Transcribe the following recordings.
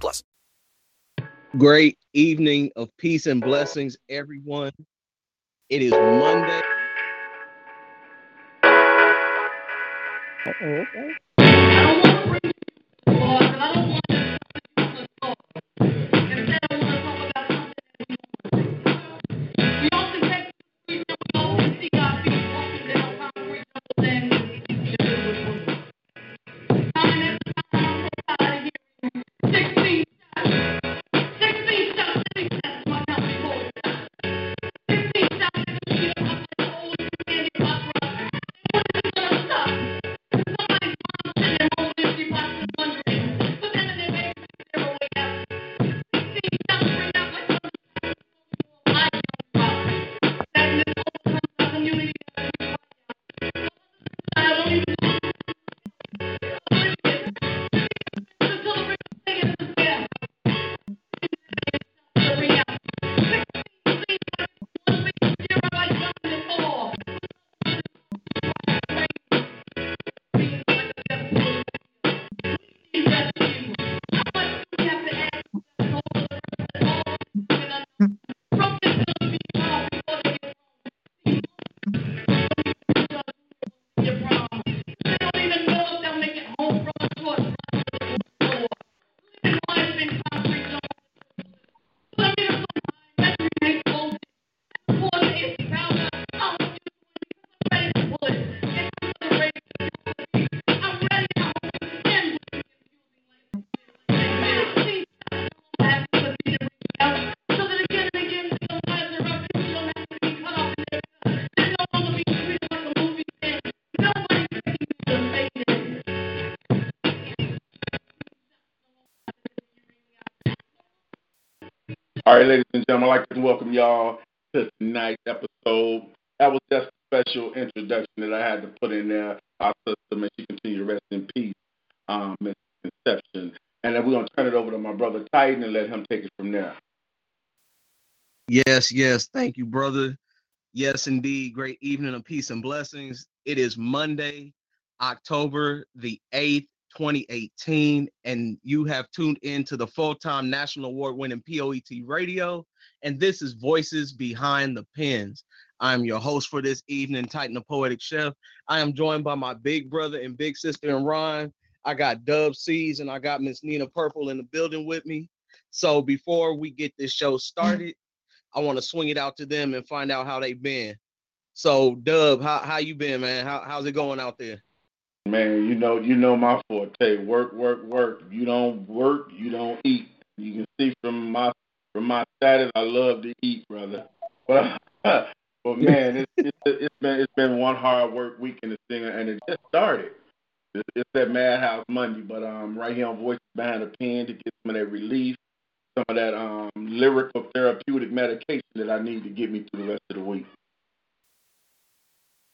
plus. Great evening of peace and blessings, everyone. It is Monday. Uh-oh, okay. All right, ladies and gentlemen, I'd like to welcome y'all to tonight's episode. That was just a special introduction that I had to put in there. Our sister, may she continue to rest in peace, um, Miss Conception. And then we're going to turn it over to my brother Titan and let him take it from there. Yes, yes. Thank you, brother. Yes, indeed. Great evening of peace and blessings. It is Monday, October the 8th, 2018, and you have tuned in to the full time national award winning POET radio. And this is Voices Behind the Pens. I'm your host for this evening, Titan the Poetic Chef. I am joined by my big brother and big sister in Rhyme. I got Dub C's and I got Miss Nina Purple in the building with me. So before we get this show started, I want to swing it out to them and find out how they've been. So Dub, how, how you been, man? How, how's it going out there? Man, you know, you know my forte. Work, work, work. You don't work, you don't eat. You can see from my from my status, I love to eat, brother. But but man, it's, it's it's been it's been one hard work week in the singer, and it just started. It's, it's that Madhouse Monday, but um, right here on Voices Behind the Pen to get some of that relief, some of that um lyrical therapeutic medication that I need to get me through the rest of the week.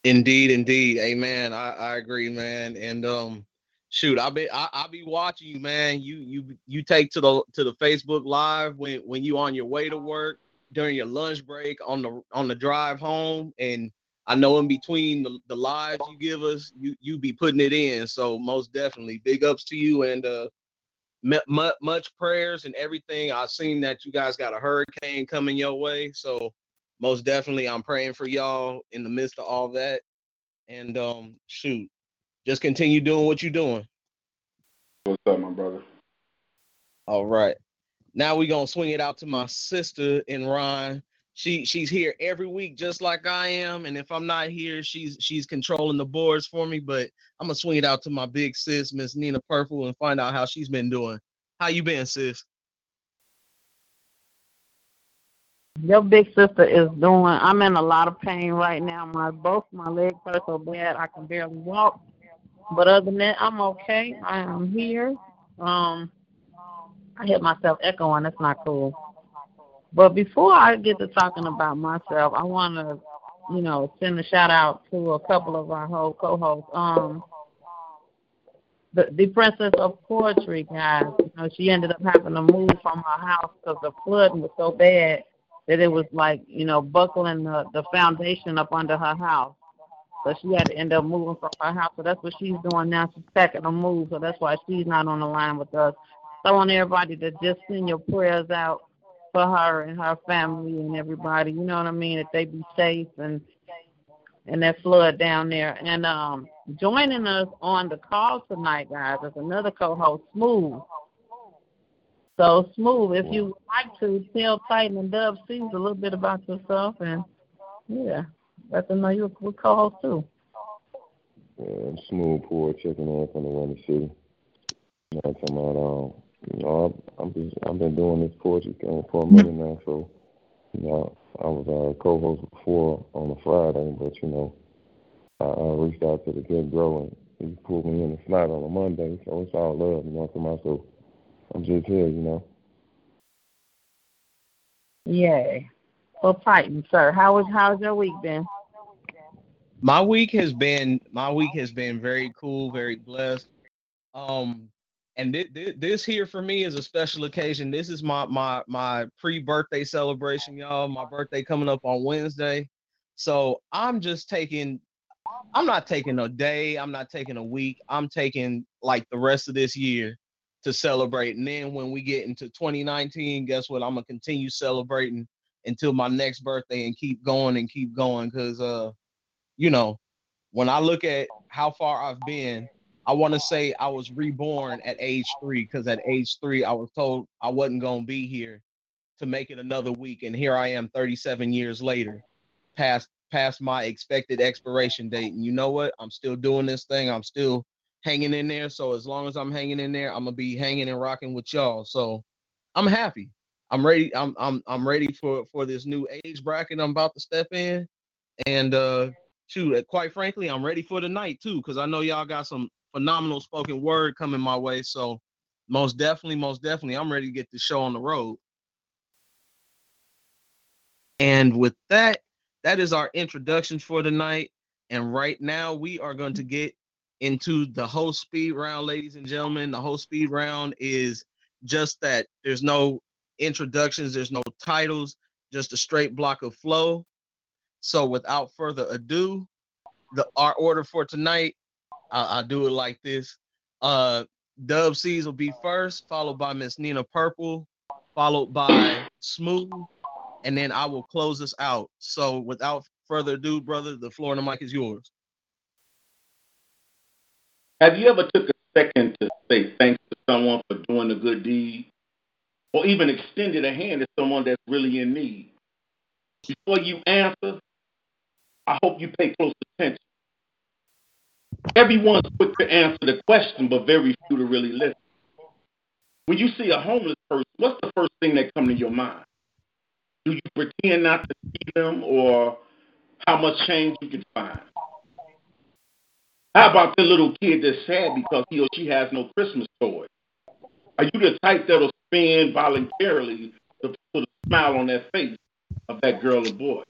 Indeed, indeed. Amen. I, I agree, man. And um shoot, I'll be I, I'll be watching you, man. You you you take to the to the Facebook live when when you on your way to work, during your lunch break, on the on the drive home. And I know in between the, the lives you give us, you you be putting it in. So most definitely big ups to you and uh much, much prayers and everything. I've seen that you guys got a hurricane coming your way. So most definitely I'm praying for y'all in the midst of all that. And um shoot, just continue doing what you're doing. What's up, my brother? All right. Now we're gonna swing it out to my sister in Rhyme. She she's here every week just like I am. And if I'm not here, she's she's controlling the boards for me. But I'm gonna swing it out to my big sis, Miss Nina Purple, and find out how she's been doing. How you been, sis? Your big sister is doing. I'm in a lot of pain right now. My both my legs hurt so bad I can barely walk. But other than that, I'm okay. I am here. Um, I hit myself echoing. That's not cool. But before I get to talking about myself, I want to, you know, send a shout out to a couple of our whole co-hosts. Um, the, the princess of poetry, guys. You know, she ended up having to move from her house because the flooding was so bad that it was like, you know, buckling the the foundation up under her house. So she had to end up moving from her house. So that's what she's doing now. She's packing to move. So that's why she's not on the line with us. So I want everybody to just send your prayers out for her and her family and everybody. You know what I mean? That they be safe and and that flood down there. And um joining us on the call tonight, guys, is another co-host, Smooth. So Smooth, if you would like to tell Titan and Dub C's a little bit about yourself and yeah, let them know you're a co-host too. Yeah, I'm smooth poor checking in from the Windy City. You know, I'm talking about um you know, I've, I'm just, I've been doing this poetry thing for a minute now, so you know, I was a co-host before on a Friday, but you know, I, I reached out to the kid bro and he pulled me in the slot on a Monday, so it's all love, you know, what I'm so I'm just here, you know. Yeah. Well, Titan, sir, how was how's your week been? My week has been my week has been very cool, very blessed. Um, and th- th- this here for me is a special occasion. This is my my my pre-birthday celebration, y'all. My birthday coming up on Wednesday, so I'm just taking. I'm not taking a day. I'm not taking a week. I'm taking like the rest of this year to celebrate. And then when we get into 2019, guess what? I'm gonna continue celebrating until my next birthday and keep going and keep going. Cause uh, you know, when I look at how far I've been, I want to say I was reborn at age three. Cause at age three, I was told I wasn't gonna be here to make it another week, and here I am, 37 years later, past past my expected expiration date. And you know what? I'm still doing this thing. I'm still hanging in there. So as long as I'm hanging in there, I'm gonna be hanging and rocking with y'all. So I'm happy. I'm ready. I'm I'm I'm ready for for this new age bracket I'm about to step in. And uh shoot, uh, quite frankly, I'm ready for the night too, because I know y'all got some phenomenal spoken word coming my way. So most definitely, most definitely, I'm ready to get the show on the road. And with that, that is our introduction for tonight. And right now, we are going to get into the whole speed round, ladies and gentlemen. The whole speed round is just that. There's no introductions, there's no titles, just a straight block of flow. So without further ado, the our order for tonight, I, I'll do it like this. Uh Dub C's will be first, followed by Miss Nina Purple, followed by Smooth, and then I will close this out. So without further ado, brother, the floor and the mic is yours. Have you ever took a second to say thanks to someone for doing a good deed? Or even extended a hand to someone that's really in need? Before you answer, I hope you pay close attention. Everyone's quick to answer the question, but very few to really listen. When you see a homeless person, what's the first thing that comes to your mind? Do you pretend not to see them or how much change you can find? How about the little kid that's sad because he or she has no Christmas toy? Are you the type that'll spend voluntarily to put a smile on that face of that girl or boy?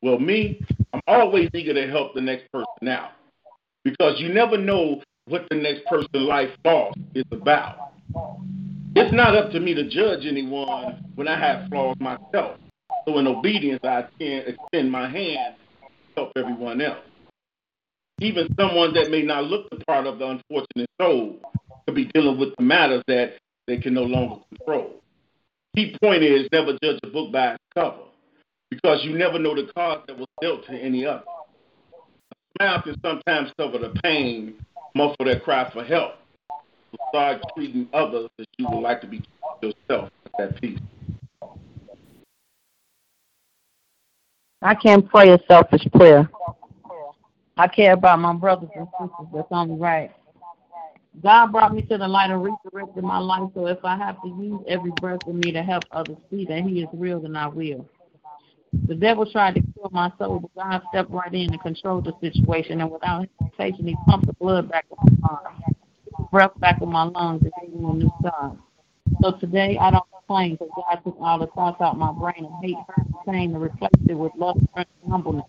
Well, me, I'm always eager to help the next person out because you never know what the next person's life loss is about. It's not up to me to judge anyone when I have flaws myself. So in obedience, I extend my hand to help everyone else. Even someone that may not look the part of the unfortunate soul could be dealing with the matters that they can no longer control. Key point is never judge a book by its cover because you never know the cards that was dealt to any other. A smile can sometimes cover the pain, muffle that cry for help. So start treating others as you would like to be yourself at that peace. I can't pray a selfish prayer. I care about my brothers and sisters. That's only right. God brought me to the light and resurrected my life, so if I have to use every breath of me to help others see that He is real, then I will. The devil tried to kill my soul, but God stepped right in and controlled the situation, and without hesitation, He pumped the blood back in my arm, breath back in my lungs, and gave me a new start. So today I don't complain because God took all the thoughts out my brain and hate, hurt, and pain and replaced it with love, strength, and humbleness.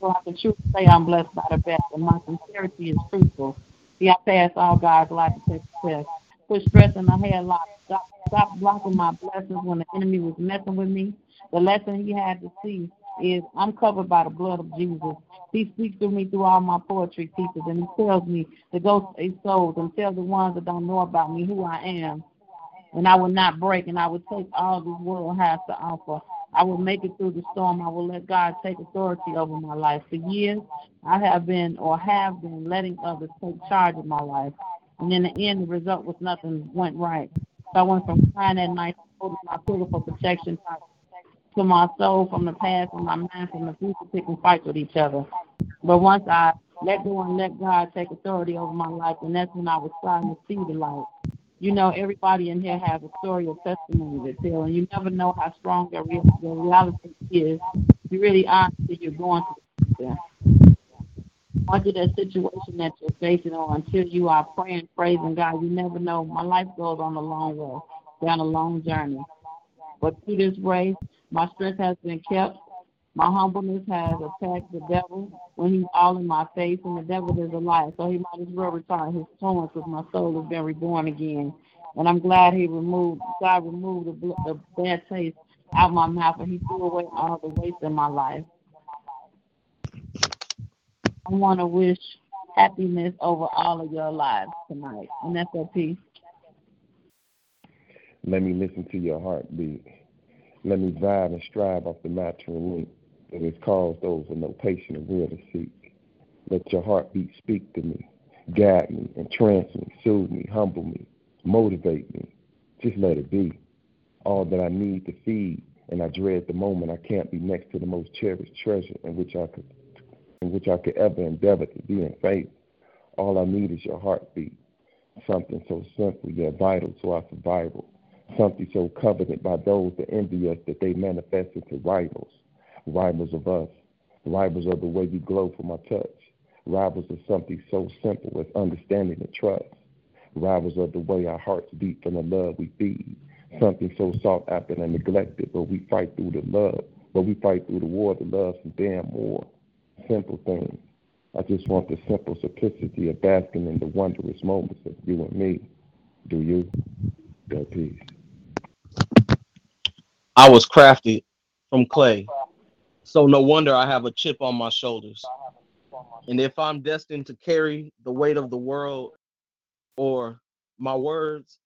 So I can truly say I'm blessed by the best, and my sincerity is truthful. See, I pass all God's life to take success. Put stress in the headlock. Stop, stop blocking my blessings when the enemy was messing with me. The lesson he had to see is I'm covered by the blood of Jesus. He speaks to me through all my poetry pieces, and he tells me to go save souls and tell the ones that don't know about me who I am. And I will not break, and I will take all this world has to offer. I will make it through the storm. I will let God take authority over my life. For years, I have been or have been letting others take charge of my life. And in the end, the result was nothing went right. So I went from crying at night, holding my pillow for protection, to my soul from the past and my mind from the future picking fights with each other. But once I let go and let God take authority over my life, and that's when I was starting to see the light. You know, everybody in here has a story or testimony to tell, and you never know how strong your, real, your reality is. You really are until you're going through it. Under that situation that you're facing, or until you are praying, praising God, you never know. My life goes on a long way, down a long journey. But through this race, my strength has been kept. My humbleness has attacked the devil when he's all in my face, and the devil is a liar. So he might as well retire his taunts because my soul has been reborn again. And I'm glad he removed, God removed the, the bad taste out of my mouth, and he threw away all the waste in my life. I want to wish happiness over all of your lives tonight. And that's a peace. Let me listen to your heartbeat. Let me vibe and strive off the matching link that has caused those with no patience and will to seek. Let your heartbeat speak to me, guide me, entrance me, soothe me, humble me, motivate me. Just let it be. All that I need to feed, and I dread the moment I can't be next to the most cherished treasure in which I could in which I could ever endeavor to be in faith. All I need is your heartbeat. Something so simple yet vital to our survival something so coveted by those that envy us that they manifest into rivals, rivals of us, rivals of the way we glow from our touch, rivals of something so simple as understanding and trust, rivals of the way our hearts beat from the love we feed, something so sought after and neglected, but we fight through the love, but we fight through the war to love some damn more. Simple things. I just want the simple simplicity of basking in the wondrous moments of you and me. Do you? That peace. I was crafted from clay. So no wonder I have a chip on my shoulders. And if I'm destined to carry the weight of the world or my words,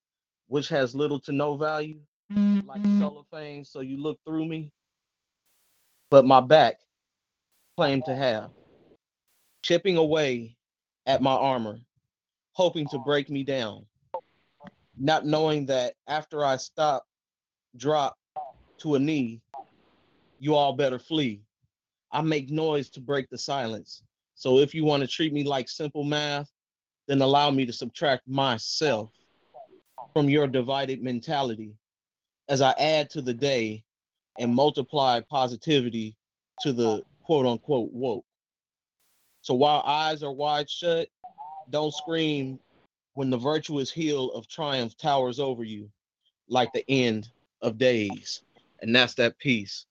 which has little to no value, like mm-hmm. cellophane, so you look through me, but my back claim to have, chipping away at my armor, hoping to break me down, not knowing that after I stop, drop, to a knee, you all better flee. I make noise to break the silence. So if you want to treat me like simple math, then allow me to subtract myself from your divided mentality as I add to the day and multiply positivity to the quote unquote woke. So while eyes are wide shut, don't scream when the virtuous heel of triumph towers over you like the end of days and that's that piece.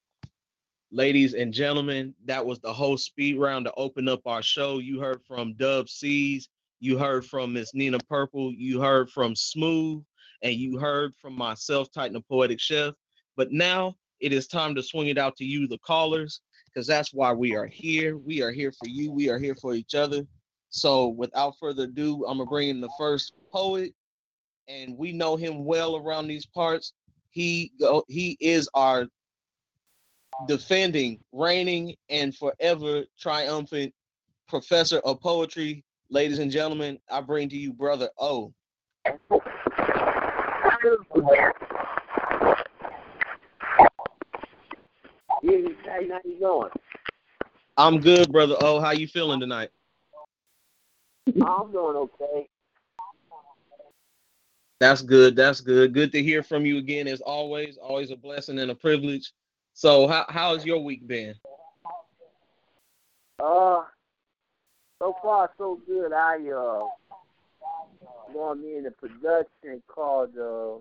Ladies and gentlemen, that was the whole speed round to open up our show. You heard from Dub C's, you heard from Miss Nina Purple, you heard from Smooth, and you heard from myself, Titan the Poetic Chef. But now it is time to swing it out to you, the callers, because that's why we are here. We are here for you. We are here for each other. So without further ado, I'm gonna bring in the first poet, and we know him well around these parts. He go, he is our defending, reigning, and forever triumphant professor of poetry. Ladies and gentlemen, I bring to you brother O. how you going? I'm good, brother O. How you feeling tonight? I'm doing okay. That's good. That's good. Good to hear from you again, as always. Always a blessing and a privilege. So, how how's your week been? Uh, so far so good. I uh, going me in the production called uh,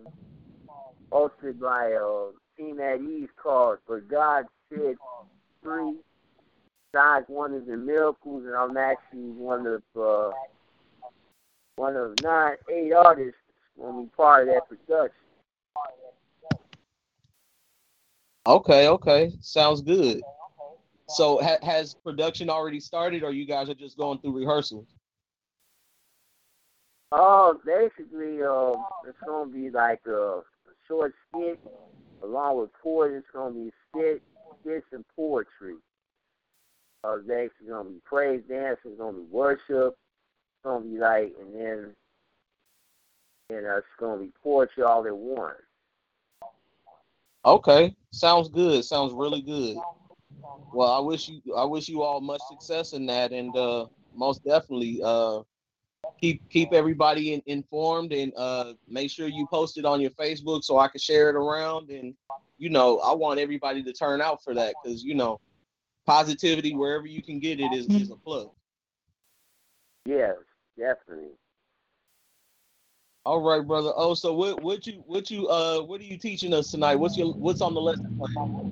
hosted by a team at East called For God Said Three Signs, Wonders, and Miracles, and I'm actually one of uh, one of nine, eight artists when we part of that production. Okay, okay, sounds good. So ha- has production already started, or you guys are just going through rehearsals? Oh, basically, um, it's gonna be like a, short skit along with poetry. It's gonna be skit, skits and poetry. Uh, it's actually gonna be praise dance. It's gonna be worship. It's gonna be like, and then, and uh, it's gonna be poetry all at once. Okay, sounds good. Sounds really good. Well, I wish you I wish you all much success in that, and uh, most definitely uh, keep keep everybody in, informed, and uh, make sure you post it on your Facebook so I can share it around. And you know, I want everybody to turn out for that because you know, positivity wherever you can get it is is a plus. Yes, definitely. All right, brother. Oh, so what what you what you uh what are you teaching us tonight? What's your what's on the lesson plan?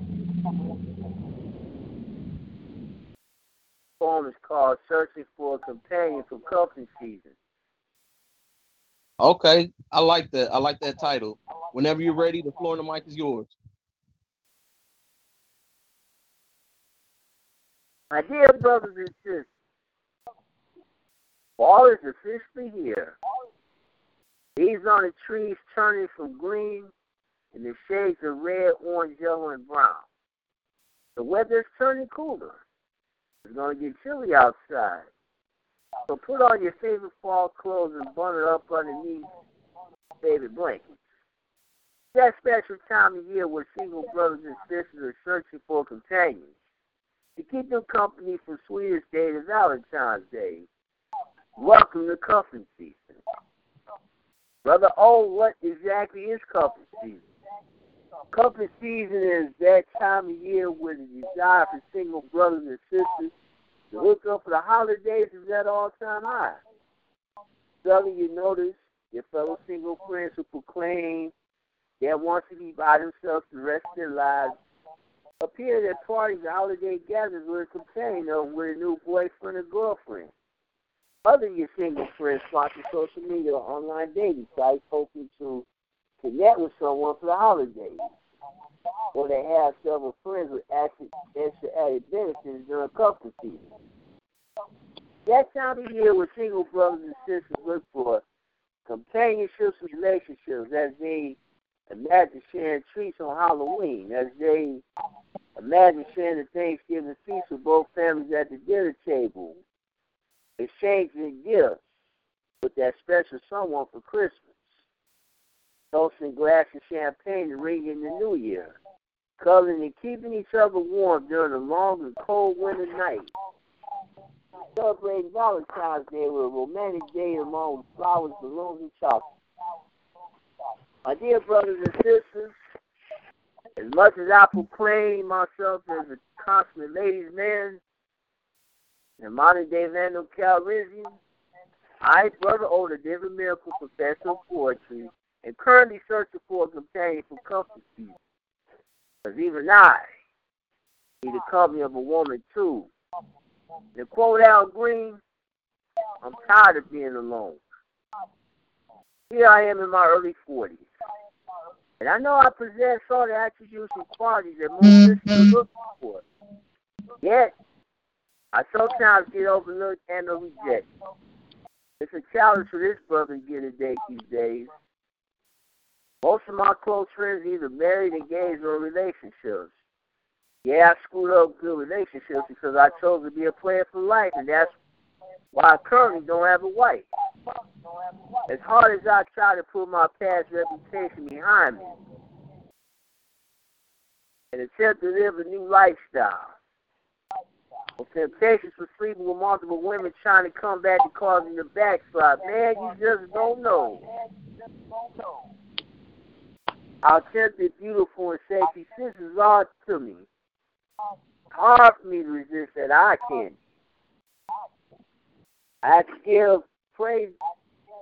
Poem is called "Searching for a Companion for Cuffing Season." Okay, I like that. I like that title. Whenever you're ready, the floor and the mic is yours. My dear brothers and sisters, fall is officially here. Leaves on the trees turning from green in the shades of red, orange, yellow, and brown. The weather is turning cooler. It's going to get chilly outside. So put on your favorite fall clothes and bundle up underneath favorite blankets. That special time of year where single brothers and sisters are searching for companions to keep them company from sweetest day to Valentine's Day. Welcome to cuffing season. Brother O, what exactly is cuffing season? Cuffing season is that time of year where the desire for single brothers and sisters to hook up for the holidays is at all-time high. Suddenly you notice your fellow single friends who proclaim they want to be by themselves the rest of their lives appear at parties holiday gatherings with a companion or with a new boyfriend or girlfriend. Other your single friends flock to social media or online dating sites hoping to connect with someone for the holidays. Or they have several friends with extra, extra added benefits during a couple season. That time of year when single brothers and sisters look for companionships and relationships as they imagine sharing treats on Halloween, as they imagine sharing the Thanksgiving feast with both families at the dinner table, exchanging gifts with that special someone for Christmas, toasting glass of champagne to ring in the new year, cuddling and keeping each other warm during the long and cold winter night, celebrating Valentine's Day with a romantic day with flowers, balloons, and chocolate. My dear brothers and sisters, as much as I proclaim myself as a consummate ladies' man and modern day Lando Calrissian, I, Brother Older, David Miracle Professor of Poetry, and currently searching for a companion for cuffing season. Because even I need the company of a woman too. To quote Al Green, I'm tired of being alone. Here I am in my early 40s. And I know I possess all the attributes and qualities that most listeners are looking for. Yet, I sometimes get overlooked and rejected. It's a challenge for this brother to get a date these days. Most of my close friends either married, engaged, or relationships. Yeah, I screwed up good relationships because I chose to be a player for life, and that's why I currently don't have a wife. As hard as I try to put my past reputation behind me and attempt to live a new lifestyle, temptations for sleeping with multiple women trying to come back and causing the backslide, man, you just don't know. How tempted, beautiful, and sexy sisters are to me. Hard for me to resist that I can. I have to give praise.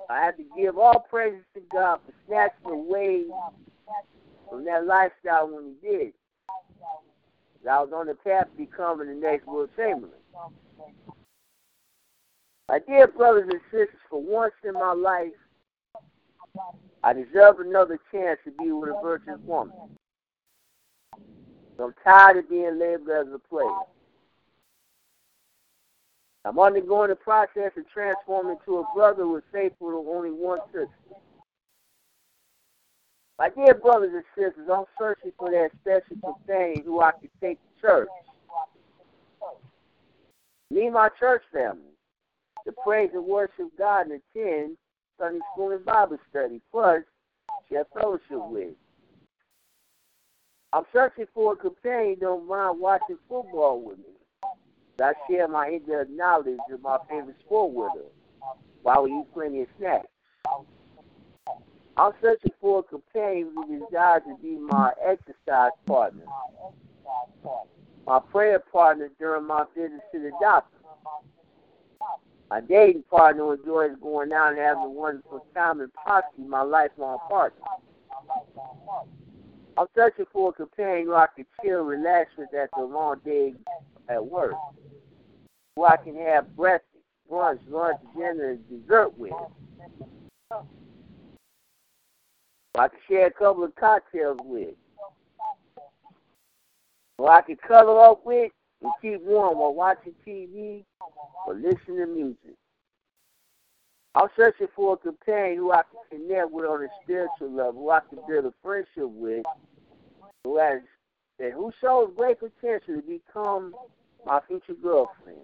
I have to give all praises to God for snatching away from that lifestyle when he did. I was on the path to becoming the next Wilt Chamberlain. My dear brothers and sisters, for once in my life, I deserve another chance to be with a virtuous woman. I'm tired of being labeled as a player. I'm undergoing the process of transforming into a brother is faithful to only one sister. My dear brothers and sisters, I'm searching for that special companion who I can take to church. Me my church family. To praise and worship God and attend Sunday school and Bible study, plus share fellowship with. I'm searching for a companion who don't mind watching football with me. I share my in-depth knowledge of my favorite sport with her while we eat plenty of snacks. I'm searching for a companion who desires to be my exercise partner, my prayer partner during my visits to the doctor, my dating partner who enjoys going out and having a wonderful time, and possibly my lifelong partner. I'm searching for a companion who I can chill, relax with after a long day at work, who I can have breakfast, brunch, lunch, dinner, and dessert with. I can share a couple of cocktails with. Or I can cuddle up with and keep warm while watching TV or listening to music. I'm searching for a companion who I can connect with on a spiritual level, who I can build a friendship with, who has and who shows great potential to become my future girlfriend.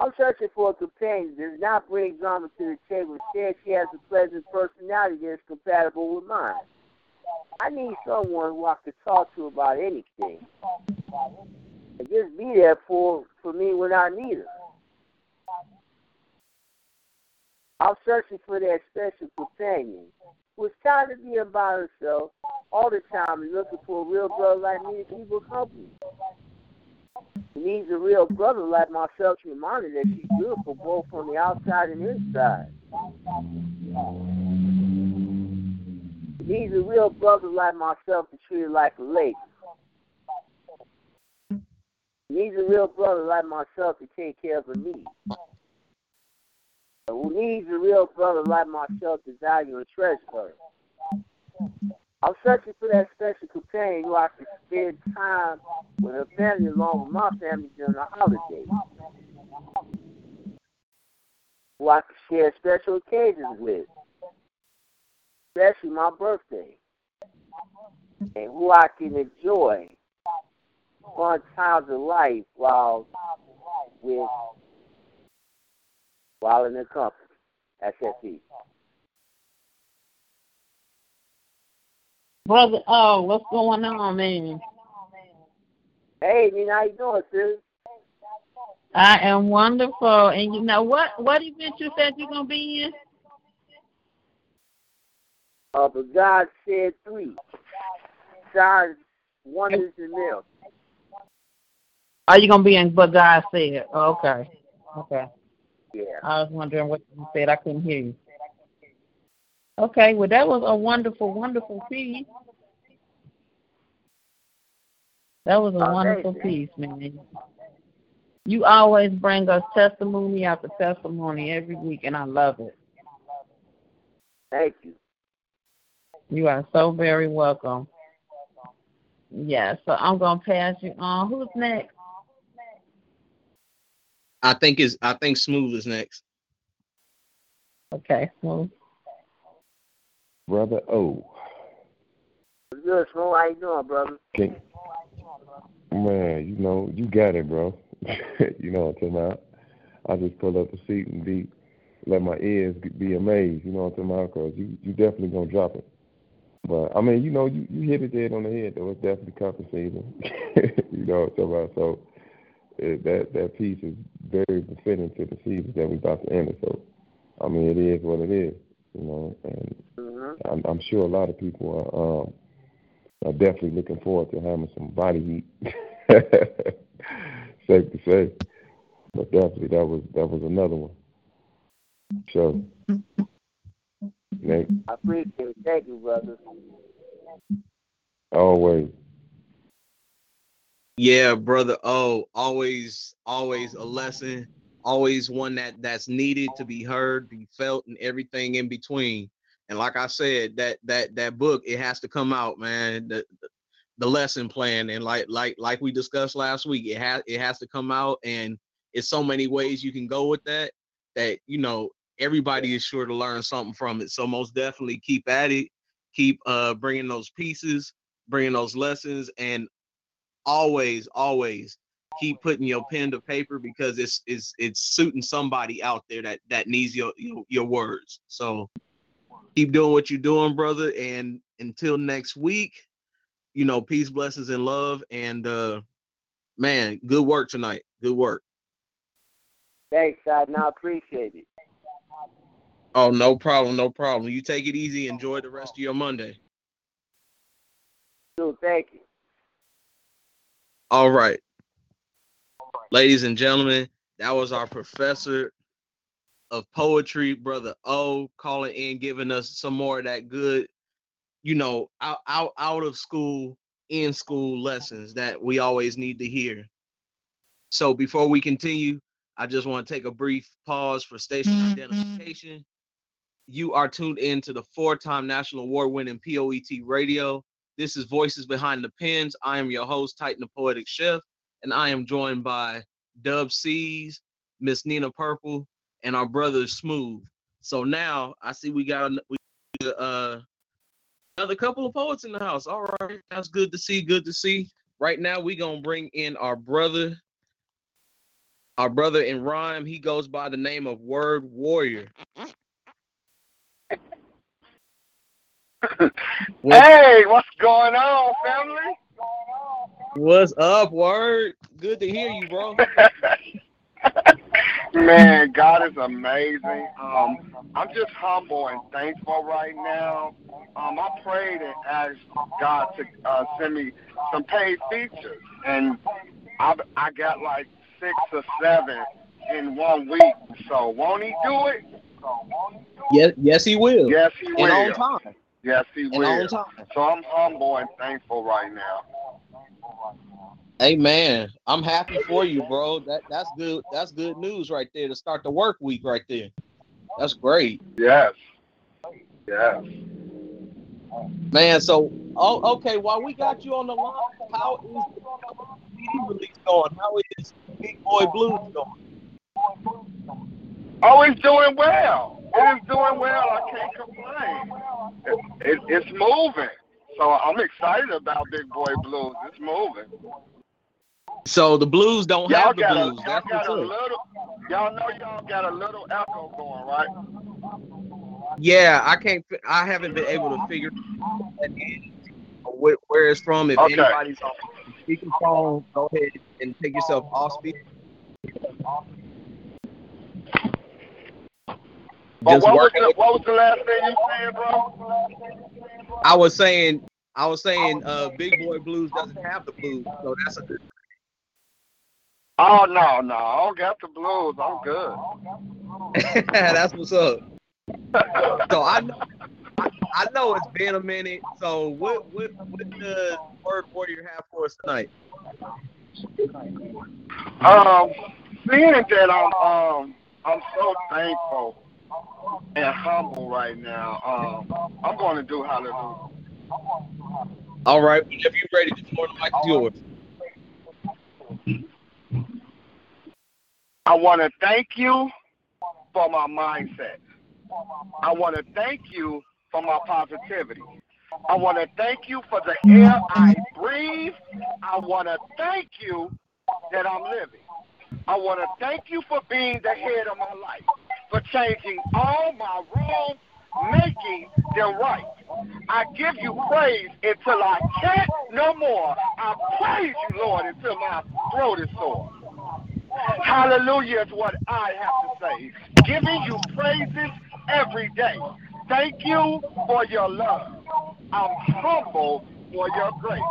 I'm searching for a companion that does not bring drama to the table. Instead, she has a pleasant personality that is compatible with mine. I need someone who I can talk to about anything. And just be there for, for me when I need her. I'm searching for that special companion who is tired of being by herself all the time and looking for a real brother like me to keep her company. Needs a real brother like myself to remind her that she's beautiful both from the outside and inside. Needs a real brother like myself to treat her like a lady. Needs a real brother like myself to take care of her needs. Needs a real brother like myself to value and treasure her. I'm searching for that special companion who I can spend time with her family along with my family during the holidays. Who I can share special occasions with, especially my birthday. And who I can enjoy fun times of life while with while in the company. That's Brother, oh, what's going on, man? Hey, Nina, how you doing, sis? I am wonderful. And you know what? What event you said you're gonna be in? Uh, but God said three. Signs, wonders, and miracles. Are you gonna be in? But God said. Oh, okay. Okay. Yeah. I was wondering what you said. I couldn't hear you. Okay, well, that was a wonderful, wonderful piece. That was a Oh, wonderful piece, man. You always bring us testimony after testimony every week, and I love it. Thank you. You are so very welcome. Yeah, so I'm gonna pass you on. Who's next? I think is I think Smooth is next. Okay, well, Brother O. Yes, Smo? How you doing, brother? Can, man, you know, you got it, bro. you know what I'm talking about. I just pull up the seat and be let my ears be amazed. You know what I'm talking about? Cause you you definitely gonna drop it. But I mean, you know, you, you hit it dead on the head though. It's definitely compensating. you know what I'm talking about? So it, that that piece is very befitting to the season that we're about to enter. So I mean, it is what it is. You know, and hmm I'm, I'm sure a lot of people are, um, are definitely looking forward to having some body heat. Safe to say, but definitely that was that was another one. So, next, I appreciate it. Thank you, brother. Always. Yeah, brother. Oh, always, always a lesson. Always one that that's needed to be heard, be felt, and everything in between. And like I said, that that that book it has to come out, man. The the lesson plan and like like like we discussed last week, it has it has to come out, and it's so many ways you can go with that. That you know everybody is sure to learn something from it. So most definitely keep at it. Keep uh bringing those pieces, bringing those lessons, and always, always keep putting your pen to paper because it's it's it's suiting somebody out there that that needs your your, your words. So keep doing what you're doing, brother. And until next week, you know, peace, blessings, and love. And uh man, good work tonight. Good work. Thanks, I now appreciate it. Oh, no problem, no problem. You take it easy. Enjoy the rest of your Monday. Dude, thank you. All right. Ladies and gentlemen, that was our professor of poetry, brother O, calling in, giving us some more of that good, you know, out out out of school, in school lessons that we always need to hear. So before we continue, I just want to take a brief pause for station identification. Mm-hmm. You are tuned in to the four-time national award-winning POET radio. This is Voices Behind the Pens. I am your host, Titan the Poetic Chef, and I am joined by Dub C's, Miss Nina Purple, and our brother is Smooth. So now I see we got we uh another couple of poets in the house. All right, that's good to see. Good to see. Right now we gonna bring in our brother, our brother in rhyme. He goes by the name of Word Warrior. What- Hey, what's going on, family? What's up, Word? Good to hear you, bro. Man, God is amazing. Um, I'm just humble and thankful right now. Um, I prayed and asked God to uh, send me some paid features, and I I got like six or seven in one week. So won't He do it? Yes, yes, he will. Yes, He will. And on time. Yes, He And will. on time. So I'm humble and thankful right now. Hey man, I'm happy for you, bro. That that's good. That's good news right there to start the work week right there. That's great, Yes. Yes. man. So, oh, okay. While we got you on the line, how is the CD release going? How is Big Boy Blues going? Oh, it's doing well. It is doing well. I can't complain. It, it, it's moving. So I'm excited about Big Boy Blues. It's moving. So the blues don't Y'all have the got a, blues. y'all That's got a little. Y'all know y'all got a little echo going, right? Yeah, I can't. I haven't been able to figure that in, or where, it's from. If Okay. anybody's on speakerphone, go ahead and take yourself off speaker. But Just what was, the, what was the last thing you said, bro? I was saying, I was saying, uh, Big Boy Blues doesn't have the blues, so that's a good. Oh no, no, I don't got the blues. I'm good. that's what's up. So I know, I, I know it's been a minute. So what, what, what does Word Warrior have for us tonight? Um, seeing that I'm um I'm so thankful and humble right now. Um, I'm going to do hallelujah. All right, whenever you're ready, the floor the mic is yours. I want to thank you for my mindset. I want to thank you for my positivity. I want to thank you for the air I breathe. I want to thank you that I'm living. I want to thank you for being the head of my life, for changing all my wrongs, making them right. I give you praise until I can't no more. I praise you, Lord, until my throat is sore. Hallelujah is what I have to say. Giving you praises every day. Thank you for your love. I'm humble for your grace.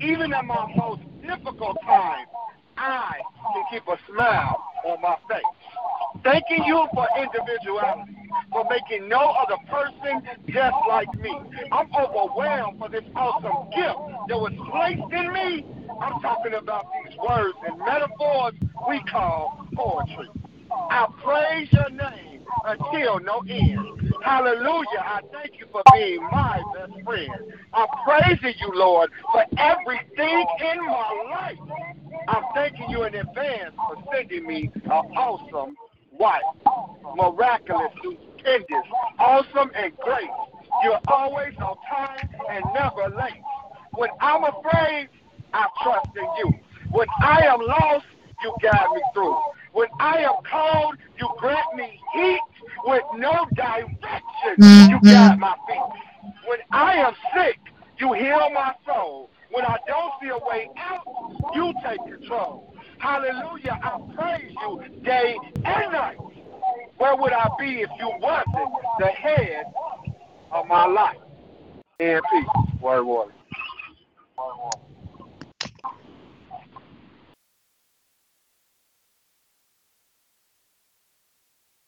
Even in my most difficult times, I can keep a smile on my face. Thanking you for individuality. for making no other person just like me. I'm overwhelmed for this awesome gift that was placed in me. I'm talking about these words and metaphors we call poetry. I praise your name until no end. Hallelujah. I thank you for being my best friend. I'm praising you, Lord, for everything in my life. I'm thanking you in advance for sending me an awesome wife. Miraculous, stupendous, awesome, and great. You're always on time and never late. When I'm afraid, I trust in you. When I am lost, you guide me through. When I am cold, you grant me heat with no direction. You mm-hmm. guide my feet. When I am sick, you heal my soul. When I don't see a way out, you take control. Hallelujah. I praise you day and night. Where would I be if you wasn't the head of my life? And peace. Word, word.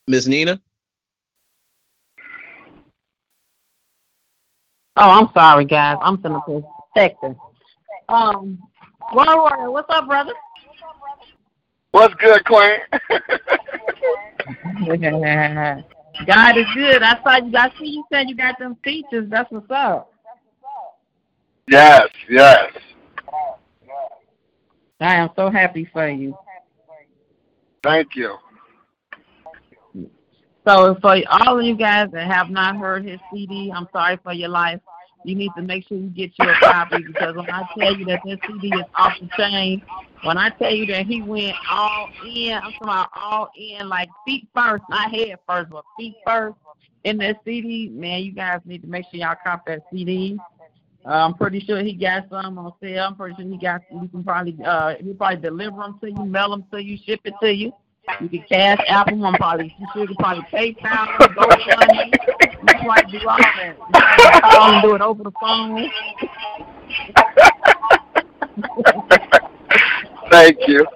Miss Nina. Oh, I'm sorry, guys. I'm finna put texting. Um, Warren Warrior, what's up, brother? What's good, Queen? God is good. I saw you. I see you said you got them features. That's what's up. yes, yes. I am so happy for you. Thank you. So for all of you guys that have not heard his CD, I'm sorry for your life. You need to make sure you get your copy because when I tell you that this CD is off the chain, when I tell you that he went all in, I'm talking about all in, like feet first, not head first, but feet first in that CD, man, you guys need to make sure y'all cop that CD. Uh, I'm pretty sure he got some on sale. I'm pretty sure he got. You can probably uh, he probably deliver them to you, mail them to you, ship it to you. You can cash app them. I'm probably you sure you can probably PayPal them, GoFundMe. You can probably do all that. You can do it over the phone. Thank you.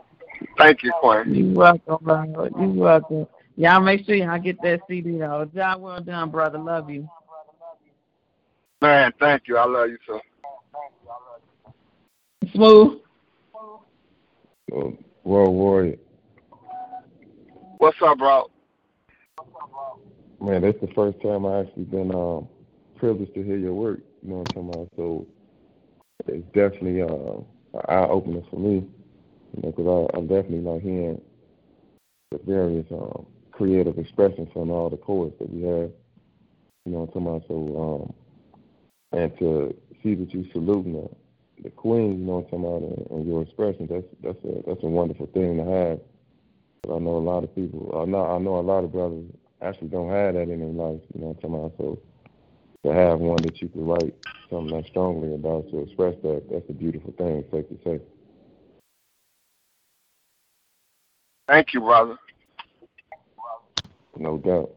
Thank you, Queen. You're welcome, brother. You're welcome. Y'all make sure y'all get that CD though. Job well done, brother. Love you. Man, thank you. I love you too. Smooth. So, Word Warrior, What's up, bro? man, that's the first time I actually been um, privileged to hear your work. You know what I'm talking about? So it's definitely uh, an eye opener for me. You know, because I'm definitely like hearing the various um, creative expressions from all the poets that we have. You know talking about? So um, and to see that you saluting the, the queen, you know talking about, and, and your expressions, that's that's a that's a wonderful thing to have. But I know a lot of people, I know I know a lot of brothers actually don't have that in their life. You know talking about? So to have one that you could write something that strongly about to express that, that's a beautiful thing. Safe to say. Thank you, brother. No doubt.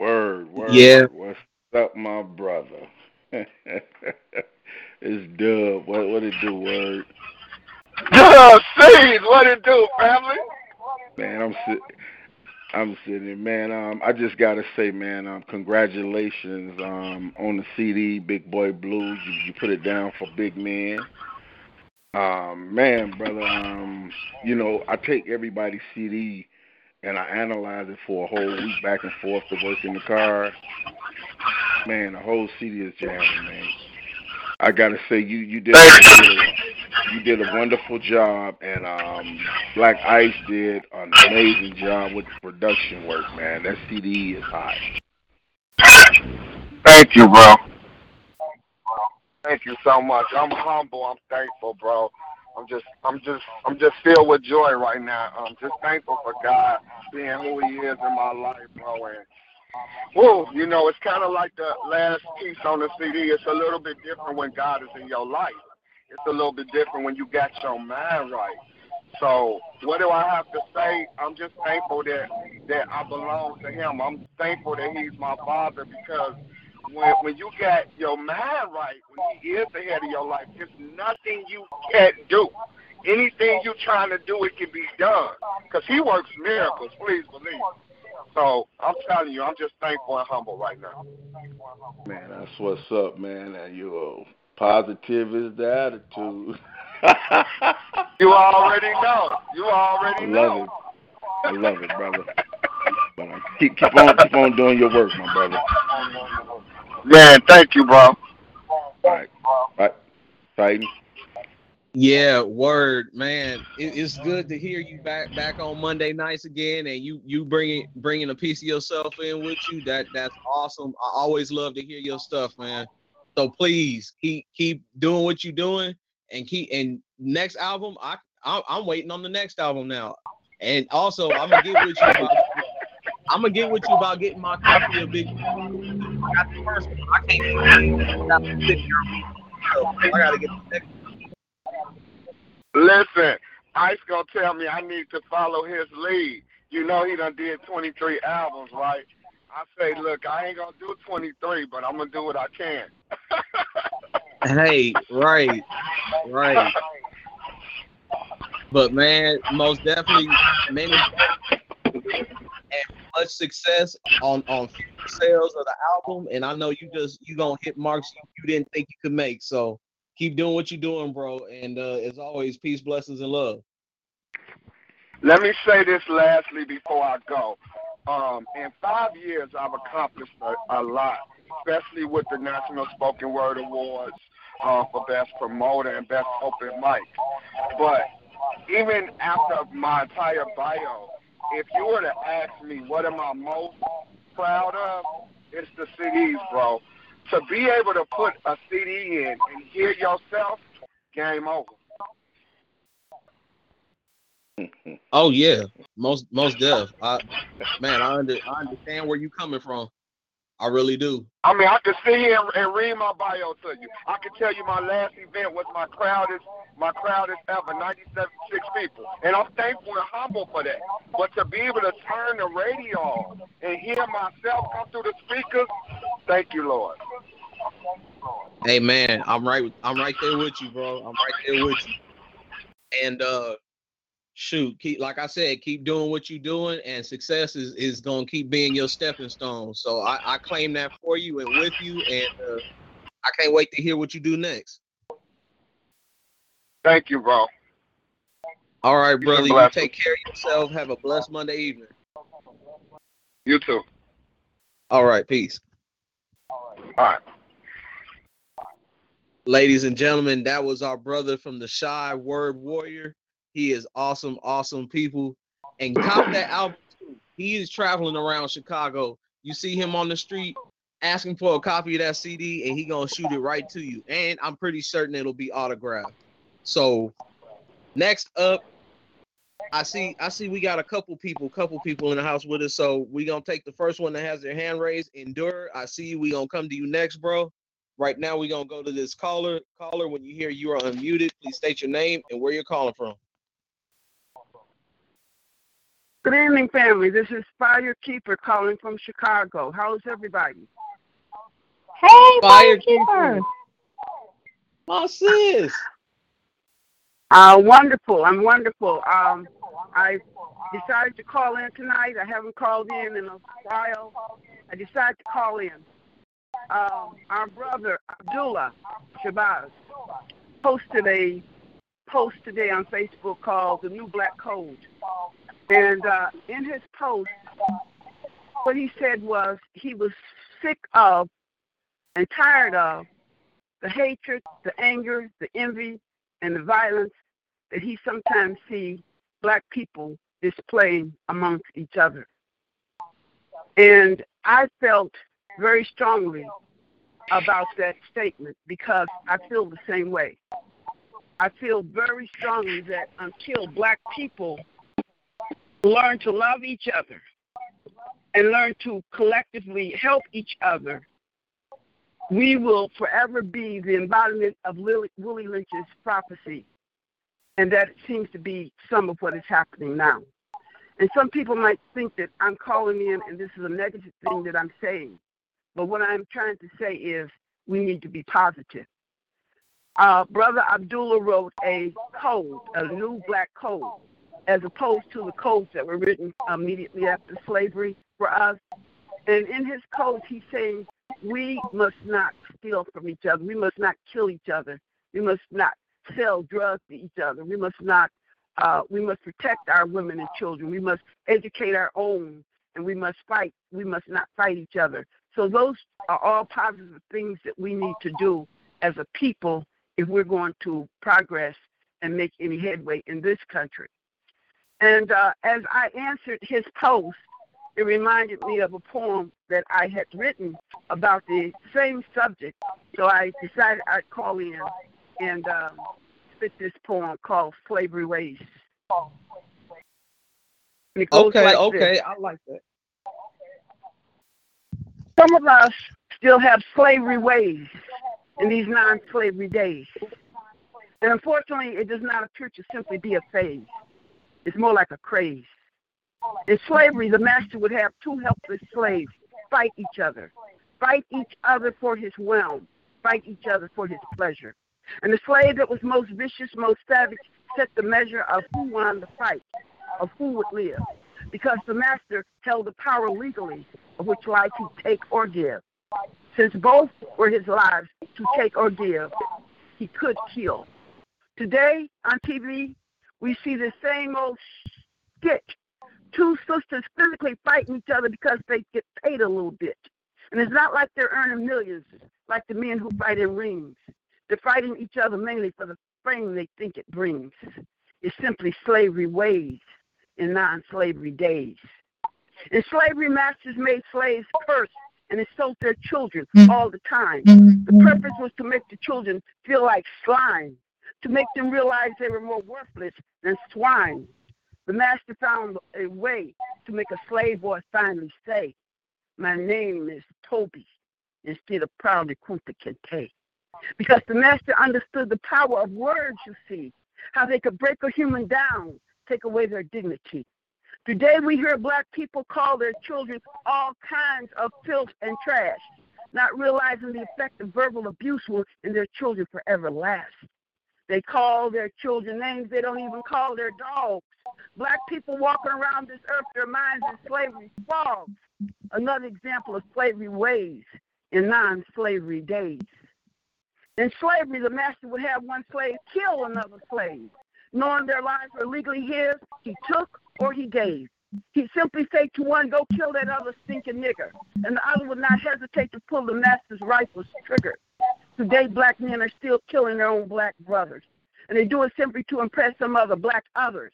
Word, word. Yeah. What's up, my brother? it's Dub. What what it do, word? Dub Seeds, what it do, family? Man, I'm sit I'm sitting, man. Um, I just gotta say, man, um, congratulations um on the CD, Big Boy Blues. You you put it down for big men. Um, man, brother, um, you know, I take everybody's CD and I analyze it for a whole week back and forth to work in the car. Man, the whole CD is jamming, man. I gotta say, you you did you did a wonderful job, and um, Black Ice did an amazing job with the production work, man. That CD is hot. Thank you, bro. Thank you so much. I'm humble. I'm thankful, bro. I'm just, I'm just, I'm just filled with joy right now. I'm just thankful for God being who He is in my life, bro. And whoa, you know, it's kind of like the last piece on the CD. It's a little bit different when God is in your life. It's a little bit different when you got your mind right. So what do I have to say? I'm just thankful that that I belong to Him. I'm thankful that He's my Father because when when you got your mind right, when He is the head of your life, there's nothing you can't do. Anything you're trying to do, it can be done because He works miracles. Please believe. So I'm telling you, I'm just thankful and humble right now. Man, that's what's up, man. And you positive is the attitude. You already know. You already know. I know. love it. I love it, brother. But keep keep on keep on doing your work, my brother. Man, thank you, bro. All right. All right. Titan. Yeah, word, man. It, it's good to hear you back back on Monday nights again, and you you bringing bringing a piece of yourself in with you. That that's awesome. I always love to hear your stuff, man. So please keep keep doing what you're doing, and keep and next album. I I'm, I'm waiting on the next album now, and also I'm gonna get with you. About, I'm gonna get with you about getting my copy of Big. I got the first one. I can't. I gotta get the next. Listen, Ice gonna tell me I need to follow his lead. You know he done did 23 albums, right? I say, look, I ain't gonna do 23, but I'm gonna do what I can. Hey, right, right. But man, most definitely many and much success on on sales of the album. And I know you just you gonna hit marks you, you didn't think you could make. So keep doing what you're doing, bro. And uh, as always, peace, blessings, and love. Let me say this lastly before I go. Um, in five years, I've accomplished a, a lot, especially with the National Spoken Word Awards uh, for Best Promoter and Best Open Mic. But even after my entire bio, if you were to ask me what am I most proud of, it's the CDs, bro. To be able to put a CD in and hear yourself, game over. Oh yeah, most most def. I man, I under I understand where you coming from. I really do. I mean, I can sit here and, and read my bio to you. I can tell you my last event was my crowdest, my crowdest ever, 97 six people, and I'm thankful and humble for that. But to be able to turn the radio on and hear myself come through the speakers, thank you, Lord. Hey man, I'm right. I'm right there with you, bro. I'm right there with you. And uh, shoot, keep like I said, keep doing what you're doing, and success is is gonna keep being your stepping stone. So I, I claim that for you and with you, and uh, I can't wait to hear what you do next. Thank you, bro. All right, brother. You take care of yourself. Have a blessed Monday evening. You too. All right, peace. All right. ladies and gentlemen, that was our brother from the Shy Word Warrior. He is awesome, awesome people. And cop that album too. He is traveling around Chicago. You see him on the street asking for a copy of that CD, and he gonna shoot it right to you. And I'm pretty certain it'll be autographed. So next up, I see I see we got a couple people, couple people in the house with us. So we gonna take the first one that has their hand raised. Endure. I see you. We gonna come to you next, bro. Right now, we're gonna go to this caller. Caller, when you hear you are unmuted, please state your name and where you're calling from. Good evening, family. This is Fire Keeper calling from Chicago. How's everybody? Hey, Fire Firekeeper. My sis. Uh, wonderful. I'm wonderful. Um, I decided to call in tonight. I haven't called in in a while. I decided to call in. Um, our brother Abdullah Shabazz posted a post today on Facebook called "The New Black Code," and uh, in his post, what he said was he was sick of and tired of the hatred, the anger, the envy, and the violence that he sometimes see black people displaying amongst each other. And I felt very strongly about that statement because I feel the same way. I feel very strongly that until black people learn to love each other and learn to collectively help each other, we will forever be the embodiment of Lily, Willie Lynch's prophecy. And that seems to be some of what is happening now. And some people might think that I'm calling in and this is a negative thing that I'm saying. But what I'm trying to say is we need to be positive. Uh, Brother Abdullah wrote a code, a new black code, as opposed to the codes that were written immediately after slavery for us. And in his code, he's saying we must not steal from each other. We must not kill each other. We must not sell drugs to each other. We must not. Uh, we must protect our women and children. We must educate our own, and we must fight. We must not fight each other. So those are all positive things that we need to do as a people if we're going to progress and make any headway in this country. And uh, as I answered his post, it reminded me of a poem that I had written about the same subject. So I decided I'd call in and um, spit this poem called Slavery Ways. Okay, like okay, this. I like that. Some of us still have slavery ways in these non slavery days. And unfortunately, it does not appear to simply be a phase, it's more like a craze. In slavery, the master would have two helpless slaves fight each other, fight each other for his realm, fight each other for his pleasure. And the slave that was most vicious, most savage, set the measure of who won the fight, of who would live. Because the master held the power legally of which life he'd take or give. Since both were his lives to take or give, he could kill. Today on TV, we see the same old shit. Two sisters physically fighting each other because they get paid a little bit. And it's not like they're earning millions like the men who fight in rings. They're fighting each other mainly for the fame they think it brings. It's simply slavery ways in non slavery days. And slavery, masters made slaves curse and insult their children mm. all the time. Mm. The purpose was to make the children feel like slime, to make them realize they were more worthless than swine. The master found a way to make a slave boy finally say, My name is Toby, instead of proudly Kunta Kinte. Because the master understood the power of words, you see, how they could break a human down, take away their dignity. Today we hear black people call their children all kinds of filth and trash, not realizing the effect of verbal abuse will in their children forever last. They call their children names they don't even call their dogs. Black people walking around this earth, their minds in slavery fogs. Another example of slavery ways in non slavery days. In slavery, the master would have one slave kill another slave. Knowing their lives were legally his, he took or he gave. He'd simply say to one, go kill that other stinking nigger. And the other would not hesitate to pull the master's rifle's trigger. Today, black men are still killing their own black brothers. And they do it simply to impress some other black others.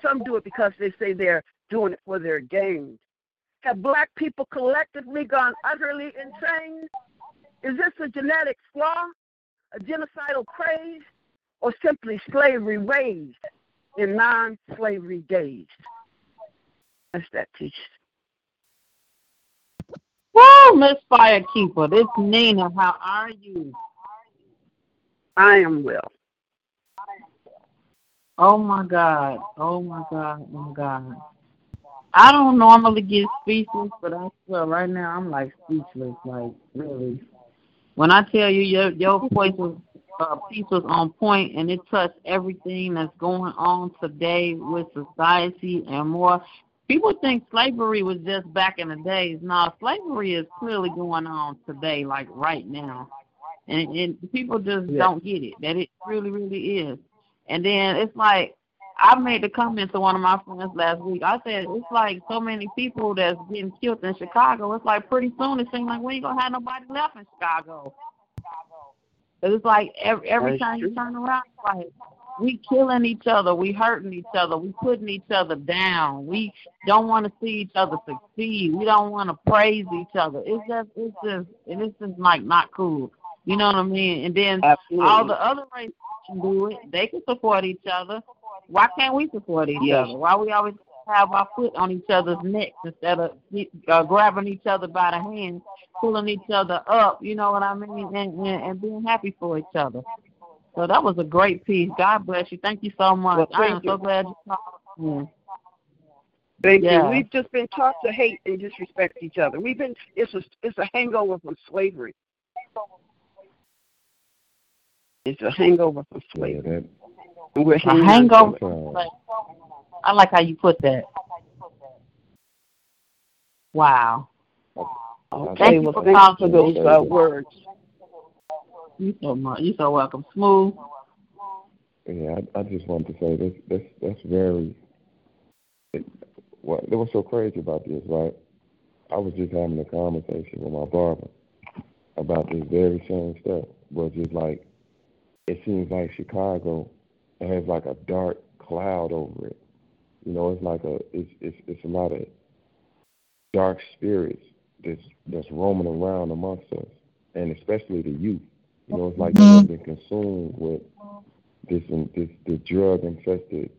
Some do it because they say they're doing it for their gain. Have black people collectively gone utterly insane? Is this a genetic flaw, a genocidal craze, or simply slavery ways in non slavery days? That's that teach. Woo, Miss Firekeeper. This Nina. How are you? I am well. Oh my God. Oh my God. Oh my God. I don't normally get speechless, but I swear right now I'm like speechless, like really. When I tell you your your voice was uh, piece was on point and it touched everything that's going on today with society and more. People think slavery was just back in the days. No, slavery is clearly going on today, like right now. And, and people just Yeah. don't get it, that it really, really is. And then it's like, I made the comment to one of my friends last week. I said, it's like so many people that's getting killed in Chicago. It's like pretty soon it seems like we ain't going to have nobody left in Chicago. it's like every, every That's time you turn around, it's like we killing each other, we hurting each other, we putting each other down. We don't want to see each other succeed. We don't want to praise each other. It's just, it's just, and it's just like not cool. You know what I mean? And then Absolutely. all the other races can do it. They can support each other. Why can't we support each Yes. other? Why we always have our foot on each other's necks instead of uh, grabbing each other by the hand, pulling each other up? You know what I mean? And, and and being happy for each other. So that was a great piece. God bless you. Thank you so much. Well, I thank am you. so glad you called. in. Thank Yeah. you. We've just been taught to hate and disrespect each other. We've been it's a it's a hangover from slavery. It's a hangover from slavery. that, we're A hangover. to it. Right. I like how you put that. Wow. Okay, Thank you well, for thank you for those uh, words. You so so welcome. Smooth. Yeah, I, I just wanted to say this. That's that's very. It, what was so crazy about this, right? I was just having a conversation with my barber about this very same stuff. But just like it seems like Chicago has like a dark cloud over it. You know, it's like a it's it's it's a lot of dark spirits that's that's roaming around amongst us, and especially the youth. You know, it's like they've been consumed with this this this drug infested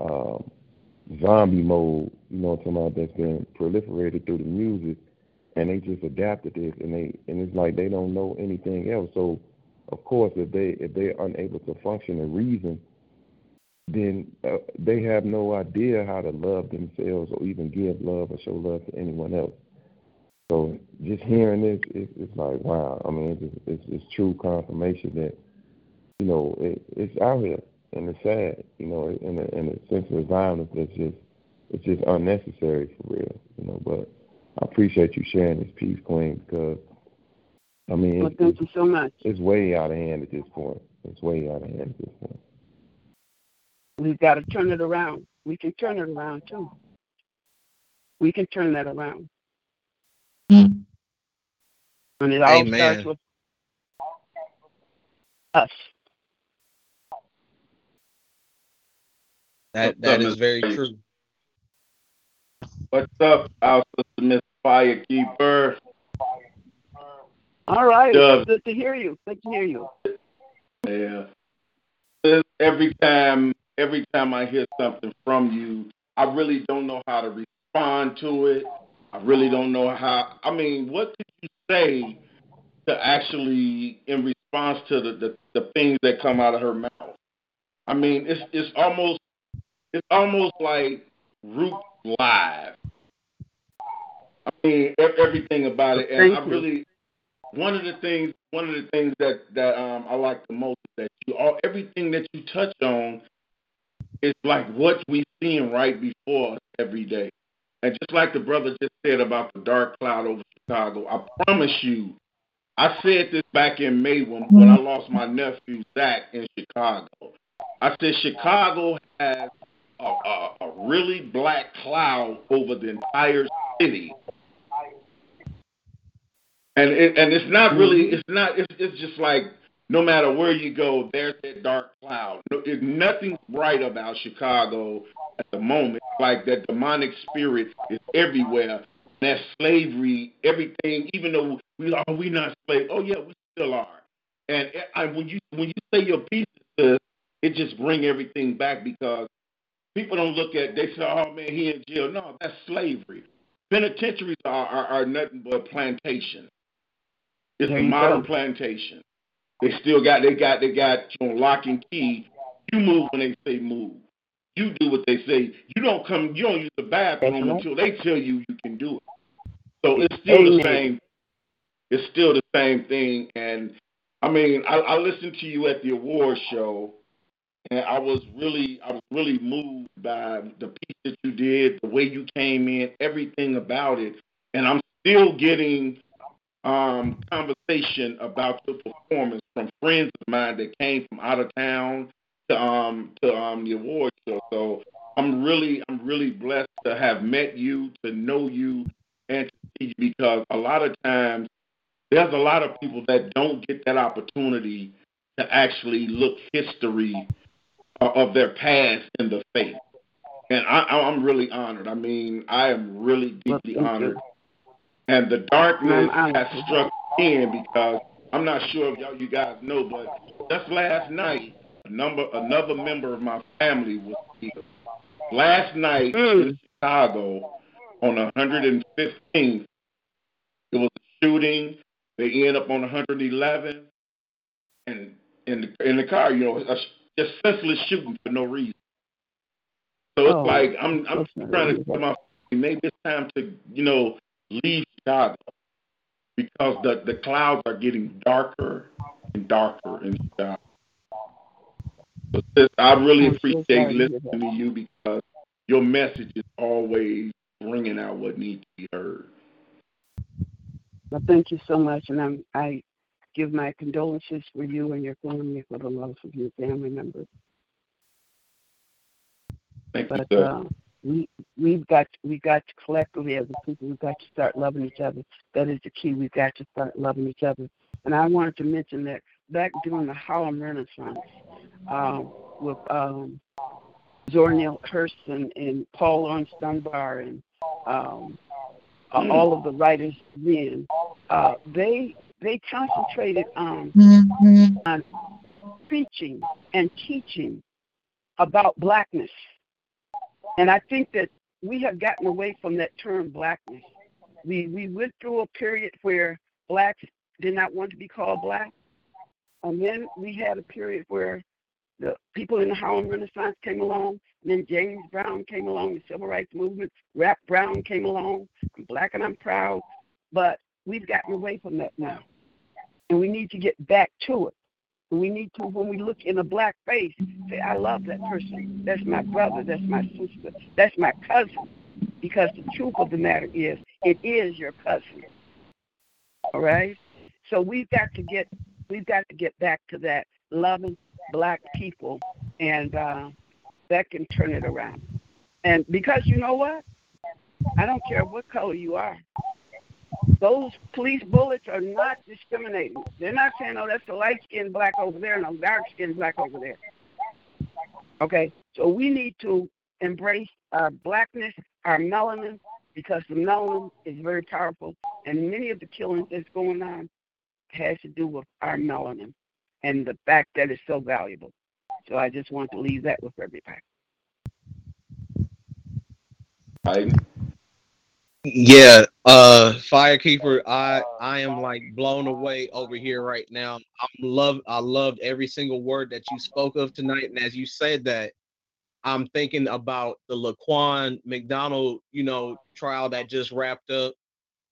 um, zombie mode. You know what I'm talking about? That's been proliferated through the music, and they just adapted this, and they and it's like they don't know anything else. So, of course, if they if they're unable to function and reason, then uh, they have no idea how to love themselves or even give love or show love to anyone else. So just hearing this, it's, it's like wow. I mean, it's, it's it's true confirmation that you know it, it's out here and it's sad. You know, in a, in a sense of violence that's just it's just unnecessary for real. You know, but I appreciate you sharing this piece, Queen, because I mean, Well, thank you so much. it's way out of hand at this point. It's way out of hand at this point. We've got to turn it around. We can turn it around too. We can turn that around. And it all Amen. starts with us. That that is very true. What's up, our sister Miss Firekeeper? All right. Dub. Good to hear you. Good to hear you. Yeah. Every time, every time I hear something from you, I really don't know how to respond to it. I really don't know how. I mean, what could you say to actually, in response to the, the, the things that come out of her mouth? I mean, it's it's almost it's almost like Root Live. I mean, everything about it, and Thank I you. really one of the things one of the things that that um I like the most is that you all everything that you touch on is like what we seeing right before us every day. And just like the brother just said about the dark cloud over Chicago, I promise you, I said this back in May when when I lost my nephew Zach in Chicago. I said Chicago has a, a, a really black cloud over the entire city. And it, and it's not really mm-hmm. it's not it's it's just like no matter where you go, there's that dark cloud. No, it, nothing's bright about Chicago at the moment. Like that demonic spirit is everywhere. That slavery, everything. Even though we are we not slaves? Oh yeah, we still are. And I, when you when you say your piece, it just bring everything back because people don't look at. They say, "Oh man, he in jail." No, that's slavery. Penitentiaries are are, are nothing but plantations. It's a modern go. plantation. They still got they got they got you on lock and key. You move when they say move. You do what they say. You don't come. You don't use the bathroom until they tell you you can do it. So it's still the same. It's still the same thing. And I mean, I, I listened to you at the award show, and I was really I was really moved by the piece that you did, the way you came in, everything about it. And I'm still getting um, conversation about your performance from friends of mine that came from out of town to um to um the award show. So I'm really I'm really blessed to have met you, to know you, and to see you because a lot of times there's a lot of people that don't get that opportunity to actually look history of their past in the face. And I, I'm really honored. I mean, I am really deeply honored and the darkness has struck in because I'm not sure if y'all you guys know, but just last night, a number another member of my family was killed. Last night Mm. in Chicago on 115th, it was a shooting. They end up on 111, and in the in the car, you know, just senseless shooting for no reason. So it's Oh, like I'm I'm trying to tell my family, maybe it's time to you know leave Chicago because the the clouds are getting darker and darker in Chicago. So sis, I really appreciate sorry to hear listening to you because your message is always bringing out what needs to be heard. Well, thank you so much, and I'm, I give my condolences for you and your family for the loss of your family members. Thank you, sir. uh, we we've got we got to collectively as a people we've got to start loving each other. That is the key. We've got to start loving each other. And I wanted to mention that back during the Harlem Renaissance, um, with um, Zora Neale Hurston and Paul Laurence Dunbar and um, Mm. all of the writers then, uh, they they concentrated on on preaching and teaching about blackness. And I think that we have gotten away from that term blackness. We we went through a period where blacks did not want to be called black. And then we had a period where the people in the Harlem Renaissance came along, and then James Brown came along, the civil rights movement, Rap Brown came along. I'm black and I'm proud. But we've gotten away from that now. And we need to get back to it. We need to, when we look in a black face, say, I love that person. That's my brother. That's my sister. That's my cousin. Because the truth of the matter is, it is your cousin. All right? So we've got to get we've got to get back to that loving black people and uh, that can turn it around. And because you know what? I don't care what color you are. Those police bullets are not discriminating. They're not saying, oh, that's the light skinned black over there and a dark skinned black over there. Okay? So we need to embrace our blackness, our melanin, because the melanin is very powerful. And many of the killings that's going on has to do with our melanin and the fact that it's so valuable. So I just want to leave that with everybody. Heidi? Yeah, uh Firekeeper, I I am like blown away over here right now. I'm love I loved every single word that you spoke of tonight. And as you said that, I'm thinking about the Laquan McDonald, you know, trial that just wrapped up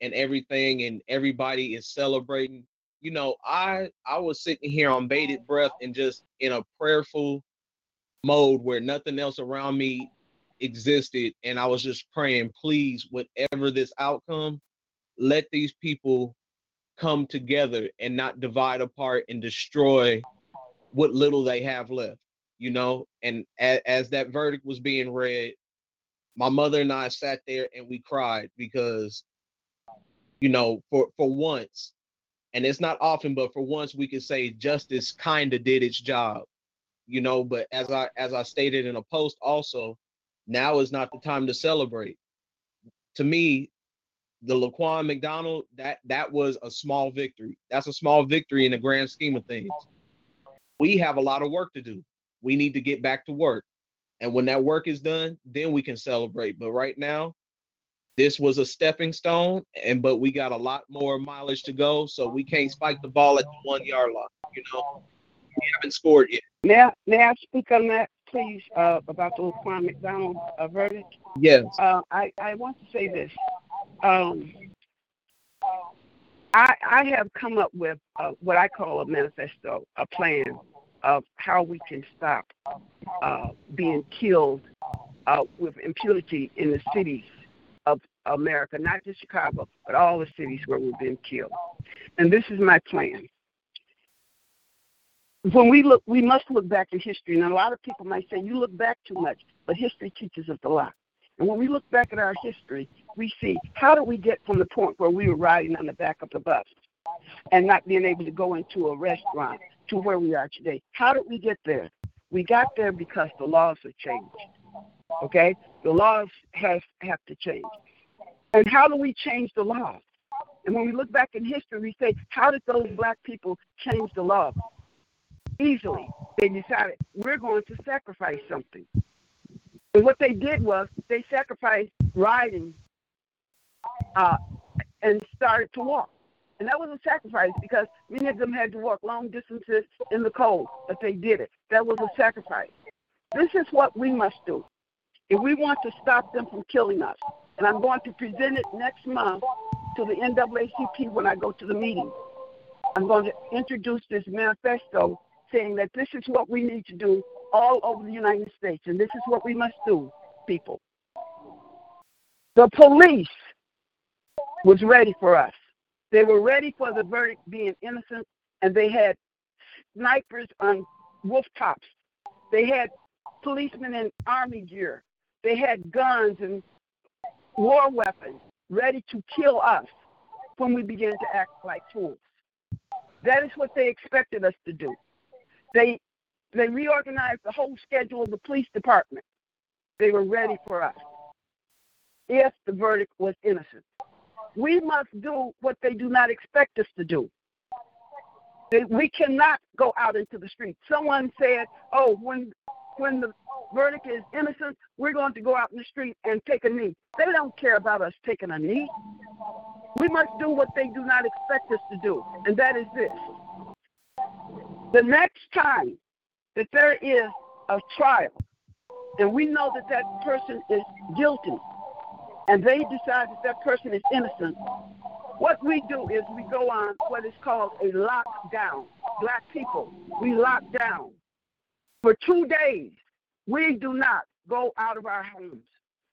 and everything, and everybody is celebrating. You know, I I was sitting here on bated breath and just in a prayerful mode where nothing else around me existed and I was just praying, please, whatever this outcome, let these people come together and not divide apart and destroy what little they have left, you know? And as, as that verdict was being read, my mother and I sat there and we cried because, you know, for, for once, and it's not often, but for once we could say justice kind of did its job, you know, but as I as I stated in a post also, now is not the time to celebrate. To me, the Laquan McDonald, that that was a small victory. That's a small victory in the grand scheme of things. We have a lot of work to do. We need to get back to work. And when that work is done, then we can celebrate. But right now, this was a stepping stone, and but we got a lot more mileage to go. So we can't spike the ball at the one yard line. You know, we haven't scored yet. May I speak on that, please, uh, about the Laquan McDonald uh, verdict? Yes. Uh, I, I want to say this. Um, I, I have come up with uh, what I call a manifesto, a plan of how we can stop uh, being killed uh, with impunity in the cities of America, not just Chicago, but all the cities where we've been killed. And this is my plan. When we look, we must look back in history. And a lot of people might say, you look back too much, but history teaches us a lot. And when we look back at our history, we see how do we get from the point where we were riding on the back of the bus and not being able to go into a restaurant to where we are today? How did we get there? We got there because the laws have changed. Okay? The laws has have to change. And how do we change the laws? And when we look back in history, we say, how did those black people change the law? Easily. They decided, we're going to sacrifice something. And what they did was they sacrificed riding uh, and started to walk. And that was a sacrifice because many of them had to walk long distances in the cold, but they did it. That was a sacrifice. This is what we must do if we want to stop them from killing us. And I'm going to present it next month to the NAACP when I go to the meeting. I'm going to introduce this manifesto saying that this is what we need to do all over the United States, and this is what we must do, people. The police was ready for us. They were ready for the verdict being innocent, and they had snipers on rooftops. They had policemen in army gear. They had guns and war weapons ready to kill us when we began to act like fools. That is what they expected us to do. They they reorganized the whole schedule of the police department. They were ready for us if the verdict was innocent. We must do what they do not expect us to do. They, we cannot go out into the street. Someone said, "Oh, when when the verdict is innocent, we're going to go out in the street and take a knee." They don't care about us taking a knee. We must do what they do not expect us to do, and that is this. The next time that there is a trial, and we know that that person is guilty, and they decide that that person is innocent, what we do is we go on what is called a lockdown. Black people, we lock down. For two days, we do not go out of our homes.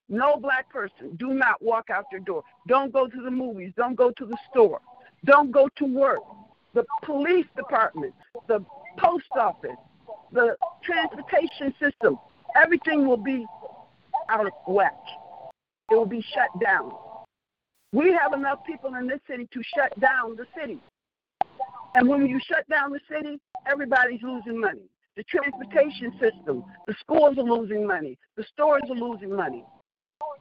No black person, do not walk out your door. Don't go to the movies. Don't go to the store. Don't go to work. The police department, the post office, the transportation system, everything will be out of whack. It will be shut down. We have enough people in this city to shut down the city. And when you shut down the city, everybody's losing money. The transportation system, the schools are losing money, the stores are losing money.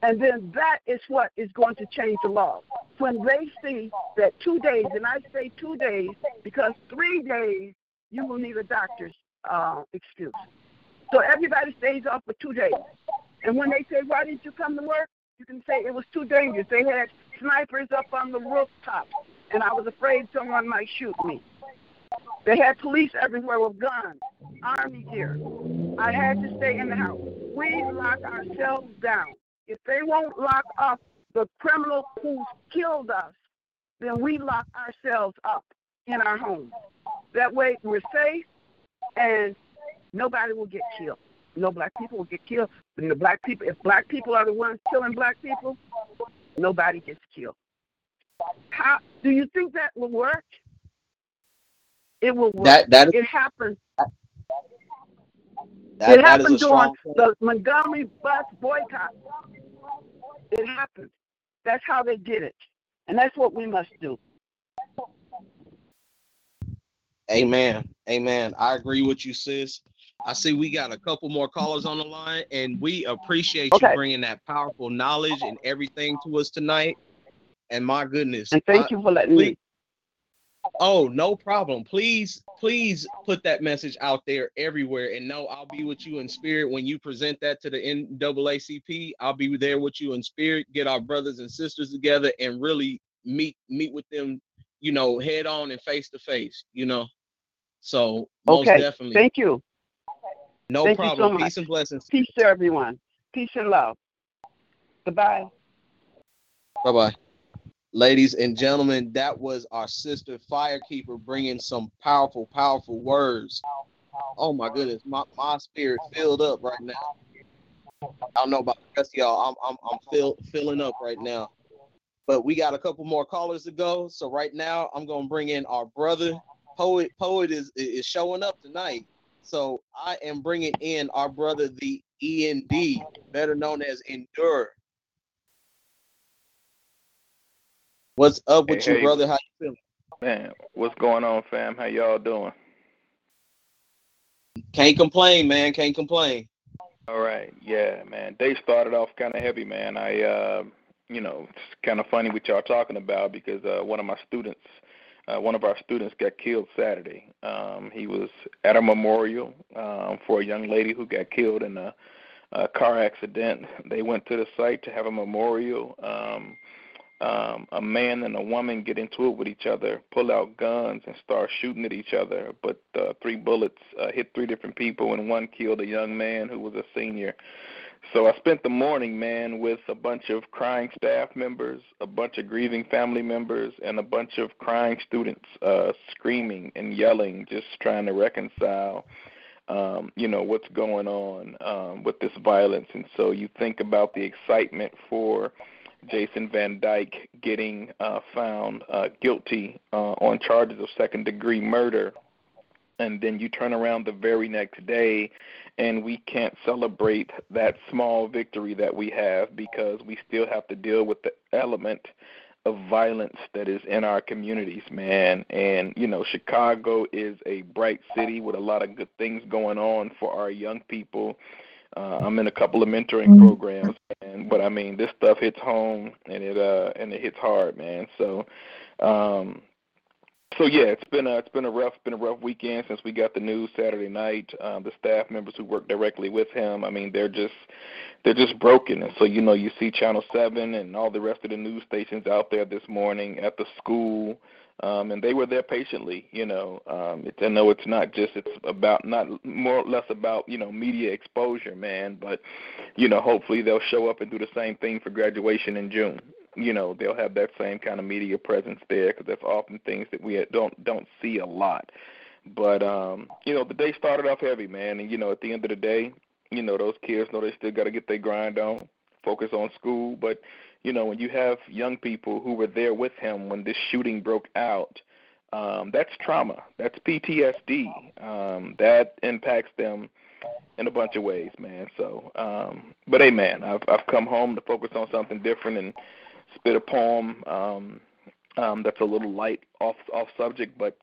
And then that is what is going to change the law. When they see that two days, and I say two days because three days you will need a doctor's uh, excuse. So everybody stays off for two days. And when they say, why didn't you come to work? You can say it was too dangerous. They had snipers up on the rooftop, and I was afraid someone might shoot me. They had police everywhere with guns, army gear. I had to stay in the house. We lock ourselves down. If they won't lock up the criminal who killed us, then we lock ourselves up in our homes. That way we're safe and nobody will get killed. No black people will get killed. And the black people, if black people are the ones killing black people, nobody gets killed. How do you think that will work? It will work. That that is it happened. That, it happened during the Montgomery bus boycott. It happened. That's how they did it, and that's what we must do. Amen. Amen. I agree with you, sis. I see we got a couple more callers on the line, and we appreciate Okay. you bringing that powerful knowledge and everything to us tonight. And my goodness, And thank I- you for letting please, me. Oh, no problem. Please, please put that message out there everywhere. And no, I'll be with you in spirit when you present that to the NAACP. I'll be there with you in spirit. Get our brothers and sisters together and really meet meet with them, you know, head on and face to face. You know, so most Okay. definitely. Thank you. No Thank you so problem. Peace and blessings. Peace to everyone. Peace and love. Goodbye. Bye bye. Ladies and gentlemen, that was our sister Firekeeper bringing some powerful, powerful words. Oh my goodness, my, my spirit filled up right now. I don't know about the rest of y'all. I'm I'm I'm fill, filling up right now. But we got a couple more callers to go. So right now I'm gonna bring in our brother. Poet Poet is is showing up tonight. So I am bringing in our brother, the END, better known as Endure. What's up with Hey, you, hey. brother? How you feeling? Man, what's going on, fam? How y'all doing? Can't complain, man. Can't complain. All right, yeah, man. Day started off kind of heavy, man. I, uh, you know, it's kind of funny what y'all talking about because uh, one of my students, uh, one of our students, got killed Saturday. Um, he was at a memorial um, for a young lady who got killed in a, a car accident. They went to the site to have a memorial. Um, um, a man and a woman get into it with each other, pull out guns, and start shooting at each other. But uh, three bullets uh, hit three different people, and one killed a young man who was a senior. So I spent the morning, man, with a bunch of crying staff members, a bunch of grieving family members, and a bunch of crying students, uh, screaming and yelling, just trying to reconcile um, you know what's going on um, with this violence, and so you think about the excitement for Jason Van Dyke getting uh, found uh, guilty uh, on charges of second degree murder. And then you turn around the very next day, and we can't celebrate that small victory that we have because we still have to deal with the element of violence that is in our communities, man. And you know, Chicago is a bright city with a lot of good things going on for our young people. Uh, I'm in a couple of mentoring programs, and but I mean, this stuff hits home and it uh and it hits hard, man. So, um, so yeah, it's been a it's been a rough been a rough weekend since we got the news Saturday night. Um, the staff members who work directly with him, I mean, they're just they're just broken. And so you know, you see Channel Seven and all the rest of the news stations out there this morning at the school, um, and they were there patiently. You know, um, it, I know it's not just it's about not more or less about you know media exposure, man, but you know, hopefully they'll show up and do the same thing for graduation in June you know they'll have that same kind of media presence there because that's often things that we don't don't see a lot. But um, you know the day started off heavy, man, and you know at the end of the day, you know those kids know they still got to get their grind on, focus on school. But you know when you have young people who were there with him when this shooting broke out, um, that's trauma, that's PTSD, um, that impacts them in a bunch of ways, man. So, um, but hey, man, I've I've come home to focus on something different and spit a poem um, um, that's a little light off off subject, but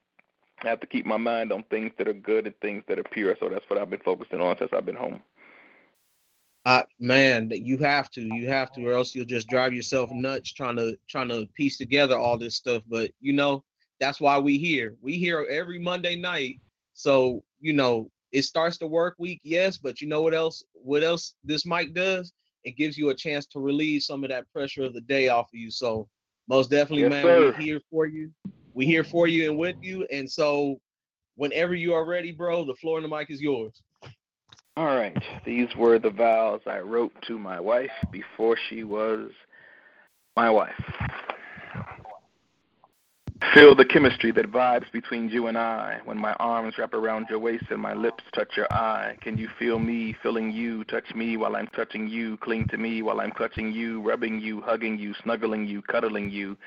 I have to keep my mind on things that are good and things that are pure. So that's what I've been focusing on since I've been home. Uh, man, you have to, you have to, or else you'll just drive yourself nuts trying to trying to piece together all this stuff. But you know, that's why we here. We here every Monday night. So you know, it starts the work week, yes, but you know what else? What else this mic does? it gives you a chance to relieve some of that pressure of the day off of you. So most definitely, yes, man, sir. we're here for you. We're here for you and with you. And so whenever you are ready, bro, the floor and the mic is yours. All right. These were the vows I wrote to my wife before she was my wife. Feel the chemistry that vibes between you and I when my arms wrap around your waist and my lips touch your eye. Can you feel me feeling you? Touch me while I'm touching you. Cling to me while I'm clutching you, rubbing you, hugging you, snuggling you, cuddling you.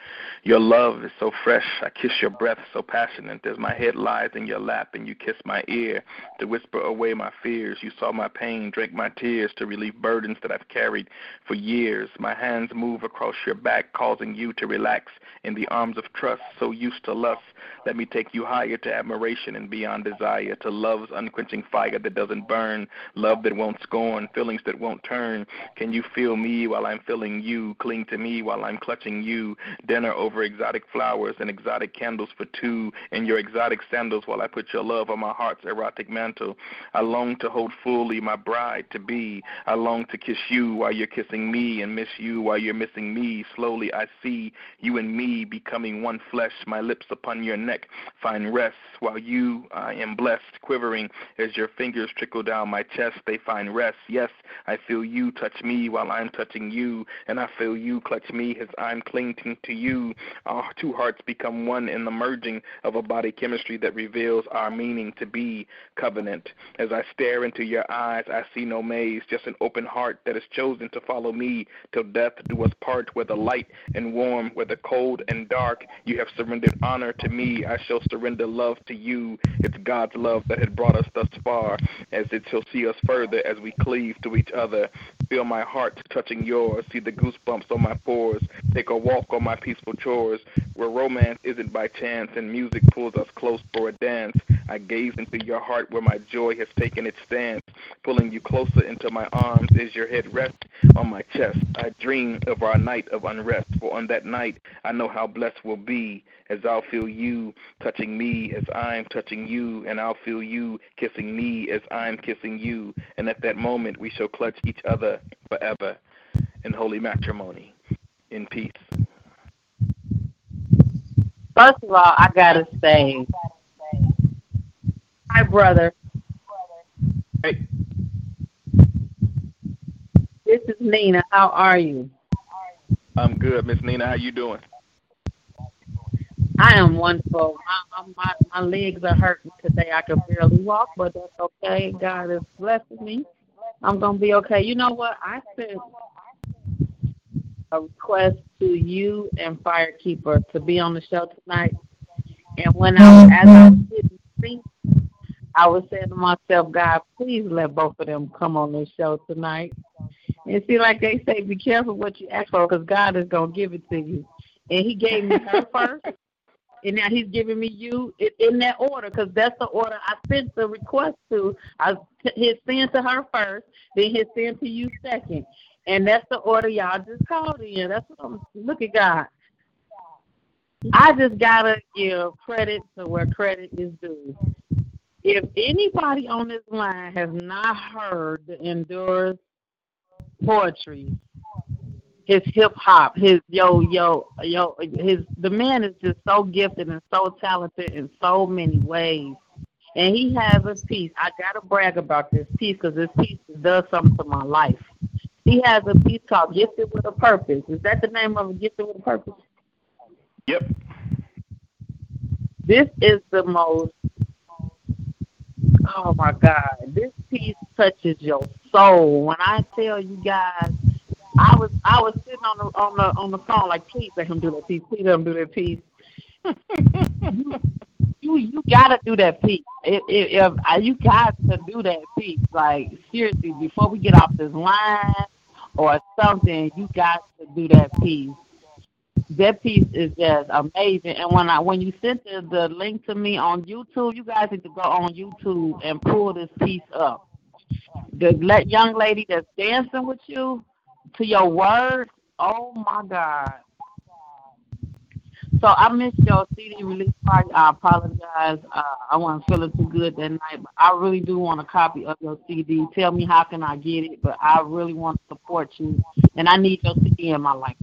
Your love is so fresh. I kiss your breath so passionate as my head lies in your lap and you kiss my ear to whisper away my fears. You saw my pain, drank my tears to relieve burdens that I've carried for years. My hands move across your back, causing you to relax in the arms of trust so used to lust. Let me take you higher to admiration and beyond desire, to love's unquenching fire that doesn't burn, love that won't scorn, feelings that won't turn. Can you feel me while I'm feeling you? Cling to me while I'm clutching you. Dinner over exotic flowers and exotic candles for two, in your exotic sandals while I put your love on my heart's erotic mantle. I long to hold fully my bride to be. I long to kiss you while you're kissing me and miss you while you're missing me. Slowly I see you and me becoming one flesh my lips upon your neck find rest, while you I am blessed, quivering as your fingers trickle down my chest. They find rest. Yes, I feel you touch me while I'm touching you, and I feel you clutch me as I'm clinging to you. Our two hearts become one in the merging of a body chemistry that reveals our meaning to be covenant. As I stare into your eyes, I see no maze, just an open heart that has chosen to follow me till death do us part, where the light and warm, where the cold and dark. You have surrendered honor to me. I shall surrender love to you. It's God's love that had brought us thus far, as it shall see us further as we cleave to each other. Feel my heart touching yours. See the goosebumps on my pores. Take a walk on my peaceful chores, where romance isn't by chance and music pulls us close for a dance. I gaze into your heart where my joy has taken its stance, pulling you closer into my arms as your head rests on my chest. I dream of our night of unrest, for on that night I know how blessed we'll be as I'll feel you touching me as I'm touching you, and I'll feel you kissing me as I'm kissing you. And at that moment, we shall clutch each other forever in holy matrimony, in peace. First of all, I gotta say, hi, brother. Hey. This is Nina. How are you? I'm good, Miss Nina. How you doing? I am wonderful. I, my my legs are hurting today. I can barely walk, but that's okay. God is blessing me. I'm gonna be okay. You know what? I sent a request to you and Firekeeper to be on the show tonight. And when I was, as I mm-hmm. was sitting speak, I was saying to myself, God, please let both of them come on this show tonight. And see, like they say, be careful what you ask for because God is going to give it to you. And He gave me her first, and now He's giving me you in that order because that's the order I sent the request to. I hit send to her first, then hit send to you second. And that's the order y'all just called in. That's what I'm look at God. I just gotta give credit to where credit is due. If anybody on this line has not heard the Endura's poetry, his hip hop, his yo yo yo, his the man is just so gifted and so talented in so many ways. And he has a piece. I gotta brag about this piece because this piece does something to my life. He has a piece called "Gifted with a Purpose." Is that the name of it? "Gifted with a Purpose"? Yep. This is the most. Oh my God! This piece touches your soul. When I tell you guys, I was I was sitting on the on the on the phone like, please let him do that piece. Please let him do that piece. you you gotta do that piece. If, if, if uh, you got to do that piece, like seriously, before we get off this line or something, you got to do that piece. That piece is just amazing. And when I when you sent the, the link to me on YouTube, you guys need to go on YouTube and pull this piece up. The let young lady that's dancing with you to your words, oh my God. So I missed your CD release party. I apologize. Uh, I wasn't feeling too good that night, but I really do want a copy of your CD. Tell me how can I get it, but I really want to support you, and I need your CD in my life.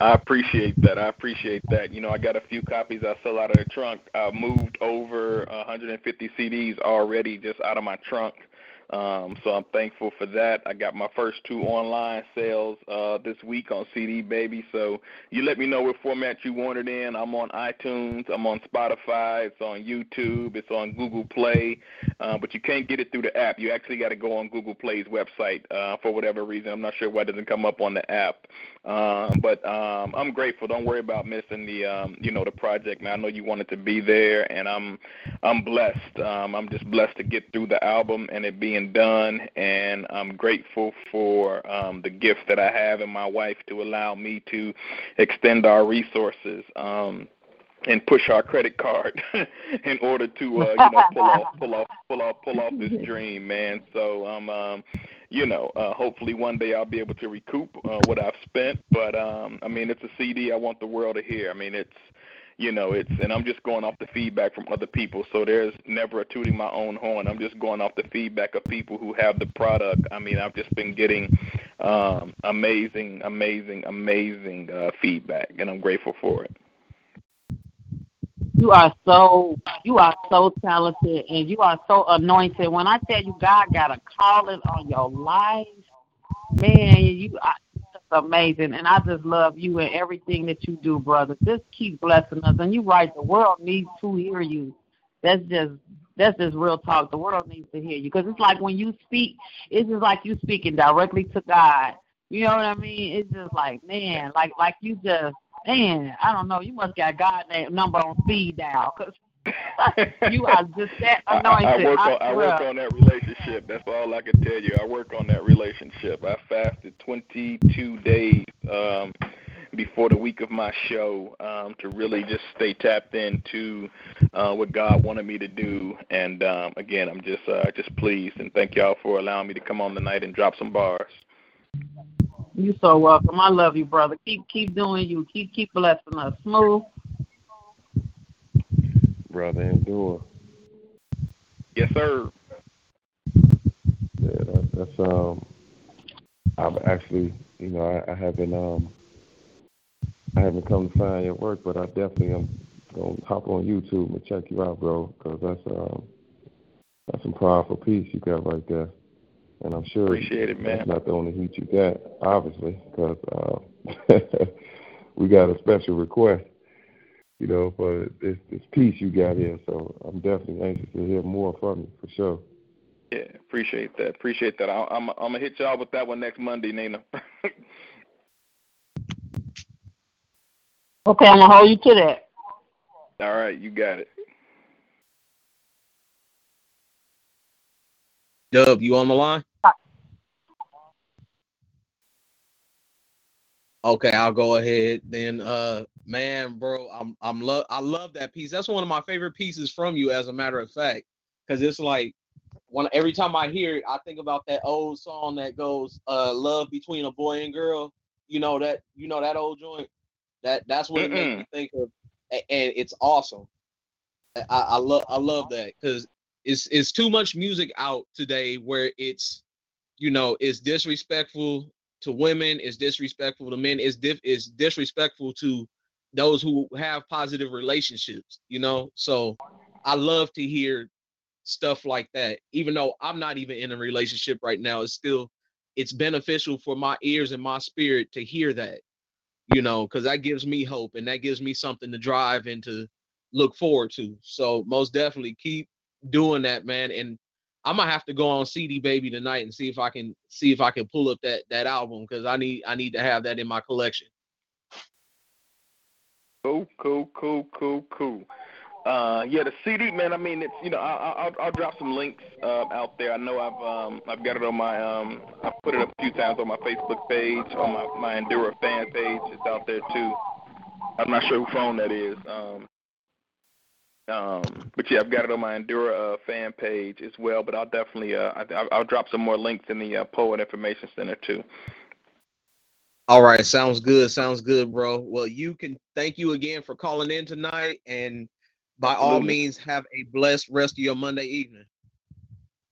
I appreciate that. I appreciate that. You know, I got a few copies I sell out of the trunk. I moved over 150 CDs already just out of my trunk um, so I'm thankful for that. I got my first two online sales uh, this week on CD Baby. So you let me know what format you want it in. I'm on iTunes. I'm on Spotify. It's on YouTube. It's on Google Play. Uh, but you can't get it through the app. You actually got to go on Google Play's website uh, for whatever reason. I'm not sure why it doesn't come up on the app. Um, but um, I'm grateful. Don't worry about missing the um, you know the project, man. I know you wanted to be there, and I'm I'm blessed. Um, I'm just blessed to get through the album and it being being done, and I'm grateful for um, the gift that I have and my wife to allow me to extend our resources. Um, and push our credit card in order to uh, you know pull off pull off pull off pull off this dream, man. So um um you know, uh, hopefully one day I'll be able to recoup uh, what I've spent. But um, I mean, it's a CD I want the world to hear. I mean, it's you know it's and i'm just going off the feedback from other people so there's never a tooting my own horn. I'm just going off the feedback of people who have the product. I mean i've just been getting um amazing amazing amazing uh feedback and i'm grateful for it. You are so you are so talented and you are so anointed. When i tell you god got a calling on your life man you I, amazing. And I just love you and everything that you do, brother. Just keep blessing us. And you're right, the world needs to hear you. That's just that's just real talk. The world needs to hear you because it's like when you speak, it's just like you speaking directly to God. You know what I mean? It's just like man, like like you just man. I don't know. You must got God number on speed dial because you are just that anointed. I, I work on I, work on that relationship. That's all I can tell you. I work on that relationship. I fasted 22 days um, before the week of my show um, to really just stay tapped into uh, what God wanted me to do. And um, again, I'm just uh, just pleased and thank y'all for allowing me to come on tonight and drop some bars. You're so welcome. I love you, brother. Keep keep doing you. Keep keep blessing us. Smooth brother, Endura. Yes, sir. Yeah, that's, that's um. I've actually, you know, I, I haven't um. I haven't come to find your work, but I definitely am gonna hop on YouTube and check you out, bro, because that's um. That's some powerful piece you got right there, and I'm sure Appreciate it, man. that's not the only heat you got, obviously, because uh, we got a special request you know, for this, this piece you got here. So I'm definitely anxious to hear more from you for sure. Yeah, appreciate that. Appreciate that. I, am I'm, I'm gonna hit y'all with that one next Monday, Nina. okay, I'm gonna hold you to that. All right, you got it. Dub, you on the line? Okay, I'll go ahead then. Uh, man, bro, I'm I'm love I love that piece. That's one of my favorite pieces from you, as a matter of fact, because it's like when every time I hear it, I think about that old song that goes, uh, "Love between a boy and girl." You know that you know that old joint. That that's what it makes me think of, and it's awesome. I, I love I love that because it's it's too much music out today where it's you know it's disrespectful to women, it's disrespectful to men, it's dif- it's disrespectful to those who have positive relationships, you know. So I love to hear stuff like that. Even though I'm not even in a relationship right now, it's still it's beneficial for my ears and my spirit to hear that, you know, because that gives me hope and that gives me something to drive and to look forward to. So most definitely keep doing that, man. And I'm gonna have to go on CD Baby tonight and see if I can see if I can pull up that that album because I need I need to have that in my collection. Cool, cool, cool, cool, cool. Uh, yeah, the CD, man. I mean, it's you know, I, I'll I'll drop some links uh, out there. I know I've um I've got it on my um I put it up a few times on my Facebook page, on my my Endura fan page. It's out there too. I'm not sure who phone that is. Um, um, but yeah, I've got it on my Endura uh, fan page as well. But I'll definitely uh I, I'll, I'll drop some more links in the uh, Poet Information Center too. All right, sounds good. Sounds good, bro. Well, you can thank you again for calling in tonight, and by all Absolutely. means, have a blessed rest of your Monday evening.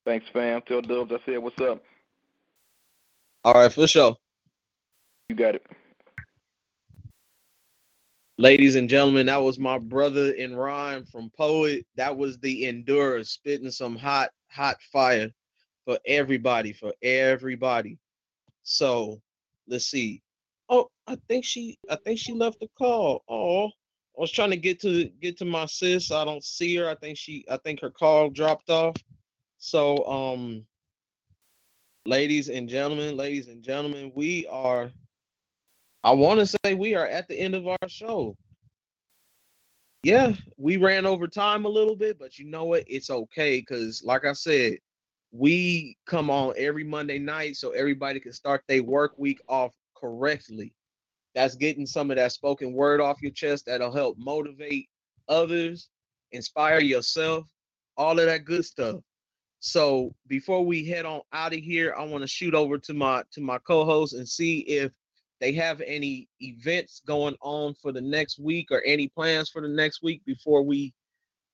Thanks, fam. Tell Dubs I said what's up. All right, for sure. You got it. Ladies and gentlemen, that was my brother in rhyme from Poet. That was the Endura spitting some hot, hot fire for everybody, for everybody. So let's see. Oh, I think she I think she left the call. Oh, I was trying to get to get to my sis. I don't see her. I think she I think her call dropped off. So um ladies and gentlemen, ladies and gentlemen, we are I want to say we are at the end of our show. Yeah, we ran over time a little bit, but you know what? It's okay because, like I said, we come on every Monday night so everybody can start their work week off correctly. That's getting some of that spoken word off your chest that'll help motivate others, inspire yourself, all of that good stuff. So before we head on out of here, I want to shoot over to my to my co-host and see if they have any events going on for the next week or any plans for the next week before we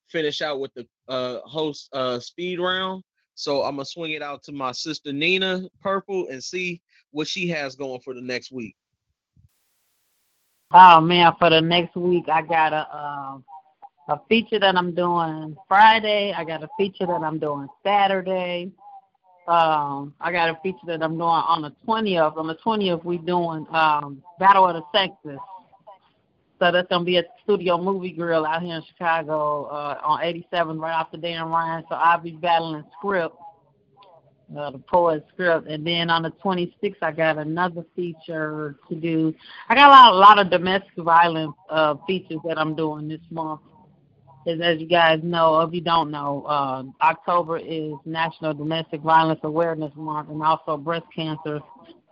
finish out with the uh host uh speed round. So I'm gonna swing it out to my sister Nina Purple and see what she has going for the next week. Oh man, for the next week I got a um a feature that I'm doing Friday. I got a feature that I'm doing Saturday. Um, I got a feature that I'm doing on the twentieth. On the twentieth we doing um Battle of the Sexes. So that's gonna be a Studio Movie Grill out here in Chicago, uh on eighty seven right off the Dan Ryan. So I'll be battling script. Uh, the poet script, and then on the 26th, I got another feature to do. I got a lot, a lot of domestic violence uh, features that I'm doing this month. As, as you guys know, if you don't know, uh, October is National Domestic Violence Awareness Month and also Breast Cancer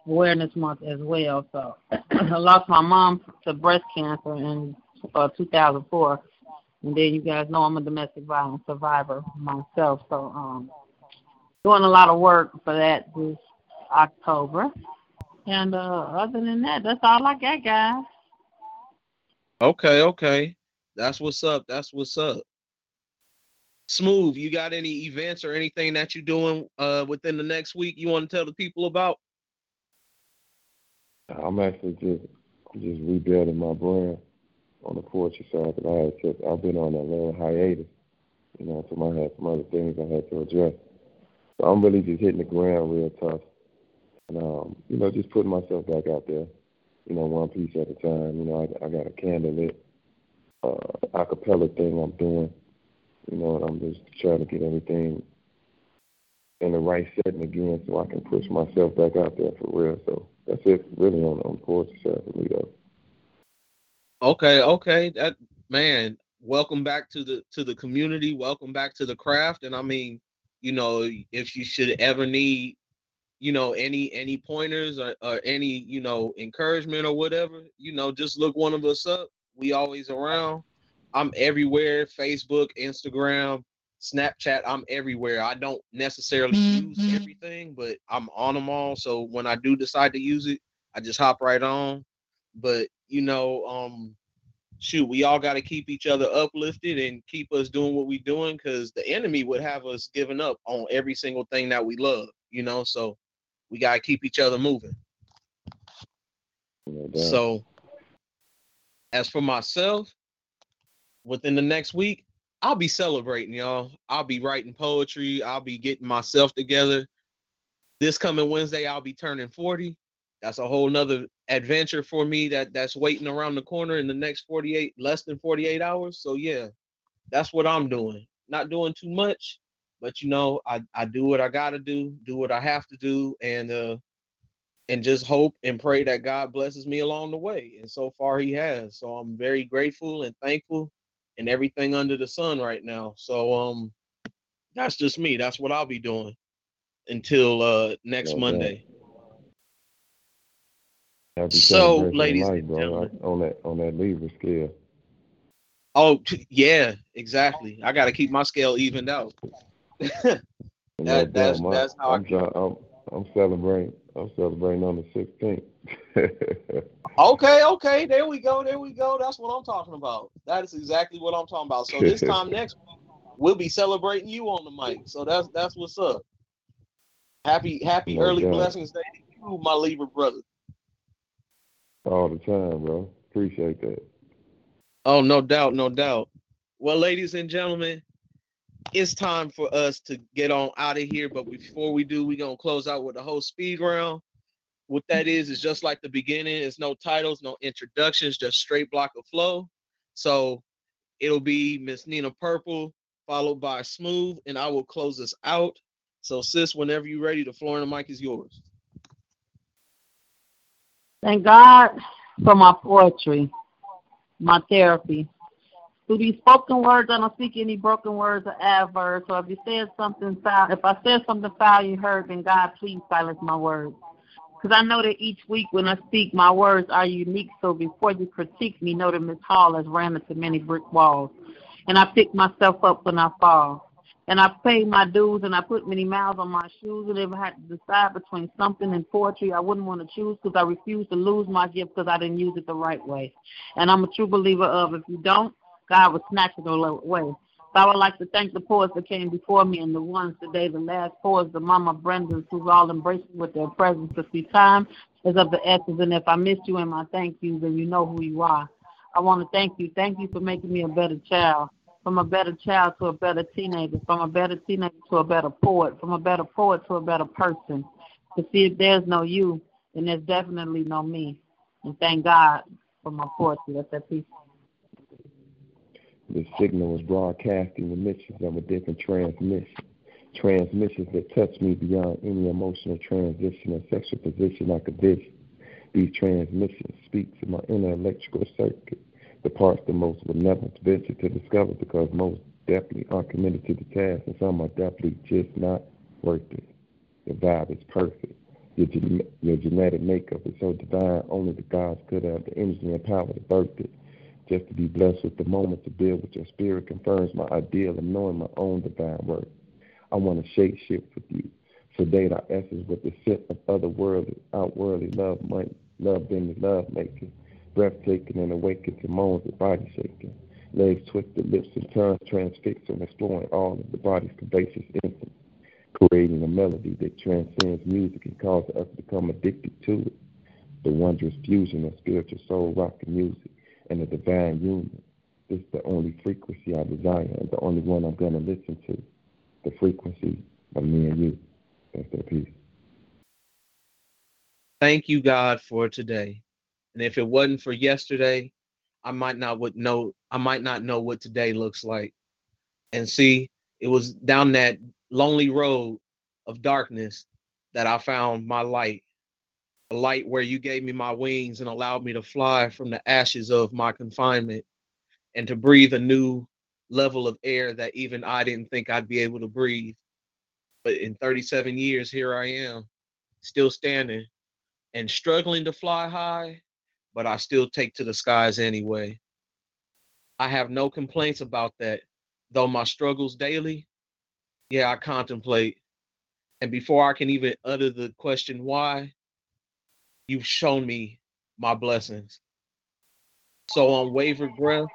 Awareness Month as well. So I lost my mom to breast cancer in uh, 2004, and then you guys know I'm a domestic violence survivor myself. So um, doing a lot of work for that this October. And uh, other than that, that's all I got, guys. Okay, okay. That's what's up. That's what's up. Smooth, you got any events or anything that you're doing uh within the next week you want to tell the people about? I'm actually just just rebuilding my brand on the poetry side. That I had took, I've been on a little hiatus. You know, so I had some other things I had to address. So I'm really just hitting the ground real tough, and um, you know, just putting myself back out there. You know, one piece at a time. You know, I, I got a candlelit uh, acapella thing I'm doing. You know, and I'm just trying to get everything in the right setting again, so I can push myself back out there for real. So that's it, really, on on the poetry side for me, though. Okay, okay. That man, welcome back to the to the community. Welcome back to the craft. And I mean, you know, if you should ever need, you know, any any pointers or, or any, you know, encouragement or whatever, you know, just look one of us up. We always around. I'm everywhere, Facebook, Instagram, Snapchat, I'm everywhere. I don't necessarily use everything, but I'm on them all. So when I do decide to use it, I just hop right on. But you know, um, shoot, we all got to keep each other uplifted and keep us doing what we're doing because the enemy would have us giving up on every single thing that we love, you know. So we got to keep each other moving. No. So, as for myself, within the next week, I'll be celebrating, y'all. I'll be writing poetry. I'll be getting myself together. This coming Wednesday, I'll be turning 40. That's a whole nother adventure for me that that's waiting around the corner in the next 48, less than 48 hours. So yeah, that's what I'm doing. Not doing too much, but you know, I, I do what I gotta do, do what I have to do, and uh and just hope and pray that God blesses me along the way. And so far he has. So I'm very grateful and thankful and everything under the sun right now. So um that's just me. That's what I'll be doing until uh next doubt. Monday. Happy So, ladies life, bro. I- On that on that Libra scale. Oh yeah, exactly. I gotta keep my scale evened out. No That- that's-. My- that's how I I'm, try- I'm I'm celebrating. I'm celebrating on the 16th. Okay, okay, there we go, there we go. That's what I'm talking about. That is exactly what I'm talking about. So this time next week, we'll be celebrating you on the mic. So that's that's what's up. Happy happy No early doubt. blessings day to you, my Libra brother. All the time, bro. Appreciate that. Oh, no doubt, no doubt. Well, ladies and gentlemen, it's time for us to get on out of here. But before we do, we're gonna close out with the whole speed round. What that is is just like the beginning. It's no titles, no introductions, just straight block of flow. So it'll be Miss Nina Purple, followed by Smooth, and I will close us out. So, sis, whenever you're ready, the floor and the mic is yours. Thank God for my poetry, my therapy. Through these spoken words, I don't speak any broken words or adverbs. So if you said something foul, if I said something foul you heard, then God, please silence my words. Because I know that each week when I speak, my words are unique. So before you critique me, know that Miss Hall has ran into many brick walls. And I pick myself up when I fall. And I paid my dues and I put many miles on my shoes. And if I had to decide between something and poetry, I wouldn't want to choose because I refuse to lose my gift because I didn't use it the right way. And I'm a true believer of if you don't, God will snatch it away. So I would like to thank the poets that came before me and the ones today, the last poets, the Mama Brendans, who's all embraced with their presence. Because see, time is of the essence. And if I missed you in my thank yous, then you know who you are. I want to thank you. Thank you for making me a better child. From a better child to a better teenager, from a better teenager to a better poet, from a better poet to a better person. To see if there's no you, then there's definitely no me. And thank God for my poetry. That's that piece. The signal was broadcasting the emissions of a different transmission. Transmissions that touch me beyond any emotional transition or sexual position I could vision. These transmissions speak to my inner electrical circuit, the parts that most would never venture to discover because most definitely aren't committed to the task, and some are definitely just not worth it. The vibe is perfect. Your, gen- your genetic makeup is so divine, only the gods could have the energy and power to birth it. Just to be blessed with the moment to build with your spirit confirms my ideal of knowing my own divine worth. I want to shape shift with you, sedate our essence with the scent of otherworldly, outworldly love, might, love being love making, breathtaking and awakened to moans of body shaking, legs twisted, lips and tongues transfixed and exploring all of the body's curvaceous instance, creating a melody that transcends music and causes us to become addicted to it. The wondrous fusion of spiritual soul, rock, and music and the divine union. This is the only frequency I desire and the only one I'm going to listen to. The frequency of me and you. That's that piece. Thank you, God, for today. And if it wasn't for yesterday, I might not would know I might not know what today looks like. And see, it was down that lonely road of darkness that I found my light a light where you gave me my wings and allowed me to fly from the ashes of my confinement and to breathe a new level of air that even I didn't think I'd be able to breathe. But in 37 years, here I am, still standing and struggling to fly high, but I still take to the skies anyway. I have no complaints about that, though my struggles daily, yeah, I contemplate. And before I can even utter the question why, you've shown me my blessings. So on wavered breath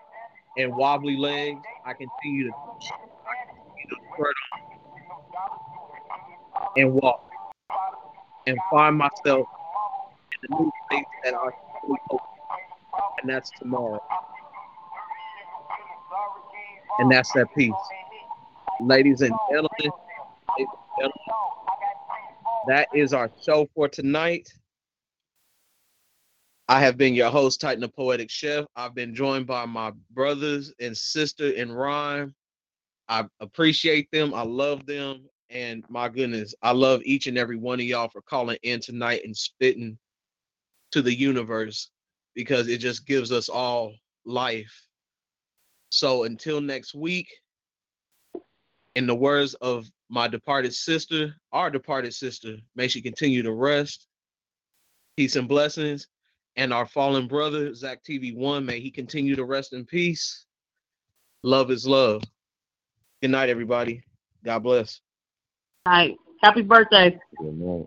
and wobbly legs, I continue to, and walk and find myself in the new place that I and that's tomorrow. And that's that piece. Ladies and gentlemen, that is our show for tonight. I have been your host, Titan Da P.O.E.Tik Chef. I've been joined by my brothers and sister in rhyme. I appreciate them. I love them. And my goodness, I love each and every one of y'all for calling in tonight and spitting to the universe because it just gives us all life. So until next week, in the words of my departed sister, our departed sister, may she continue to rest. Peace and blessings. And our fallen brother, Zach TV1, may he continue to rest in peace. Love is love. Good night, everybody. God bless. All right. Happy birthday. Good night.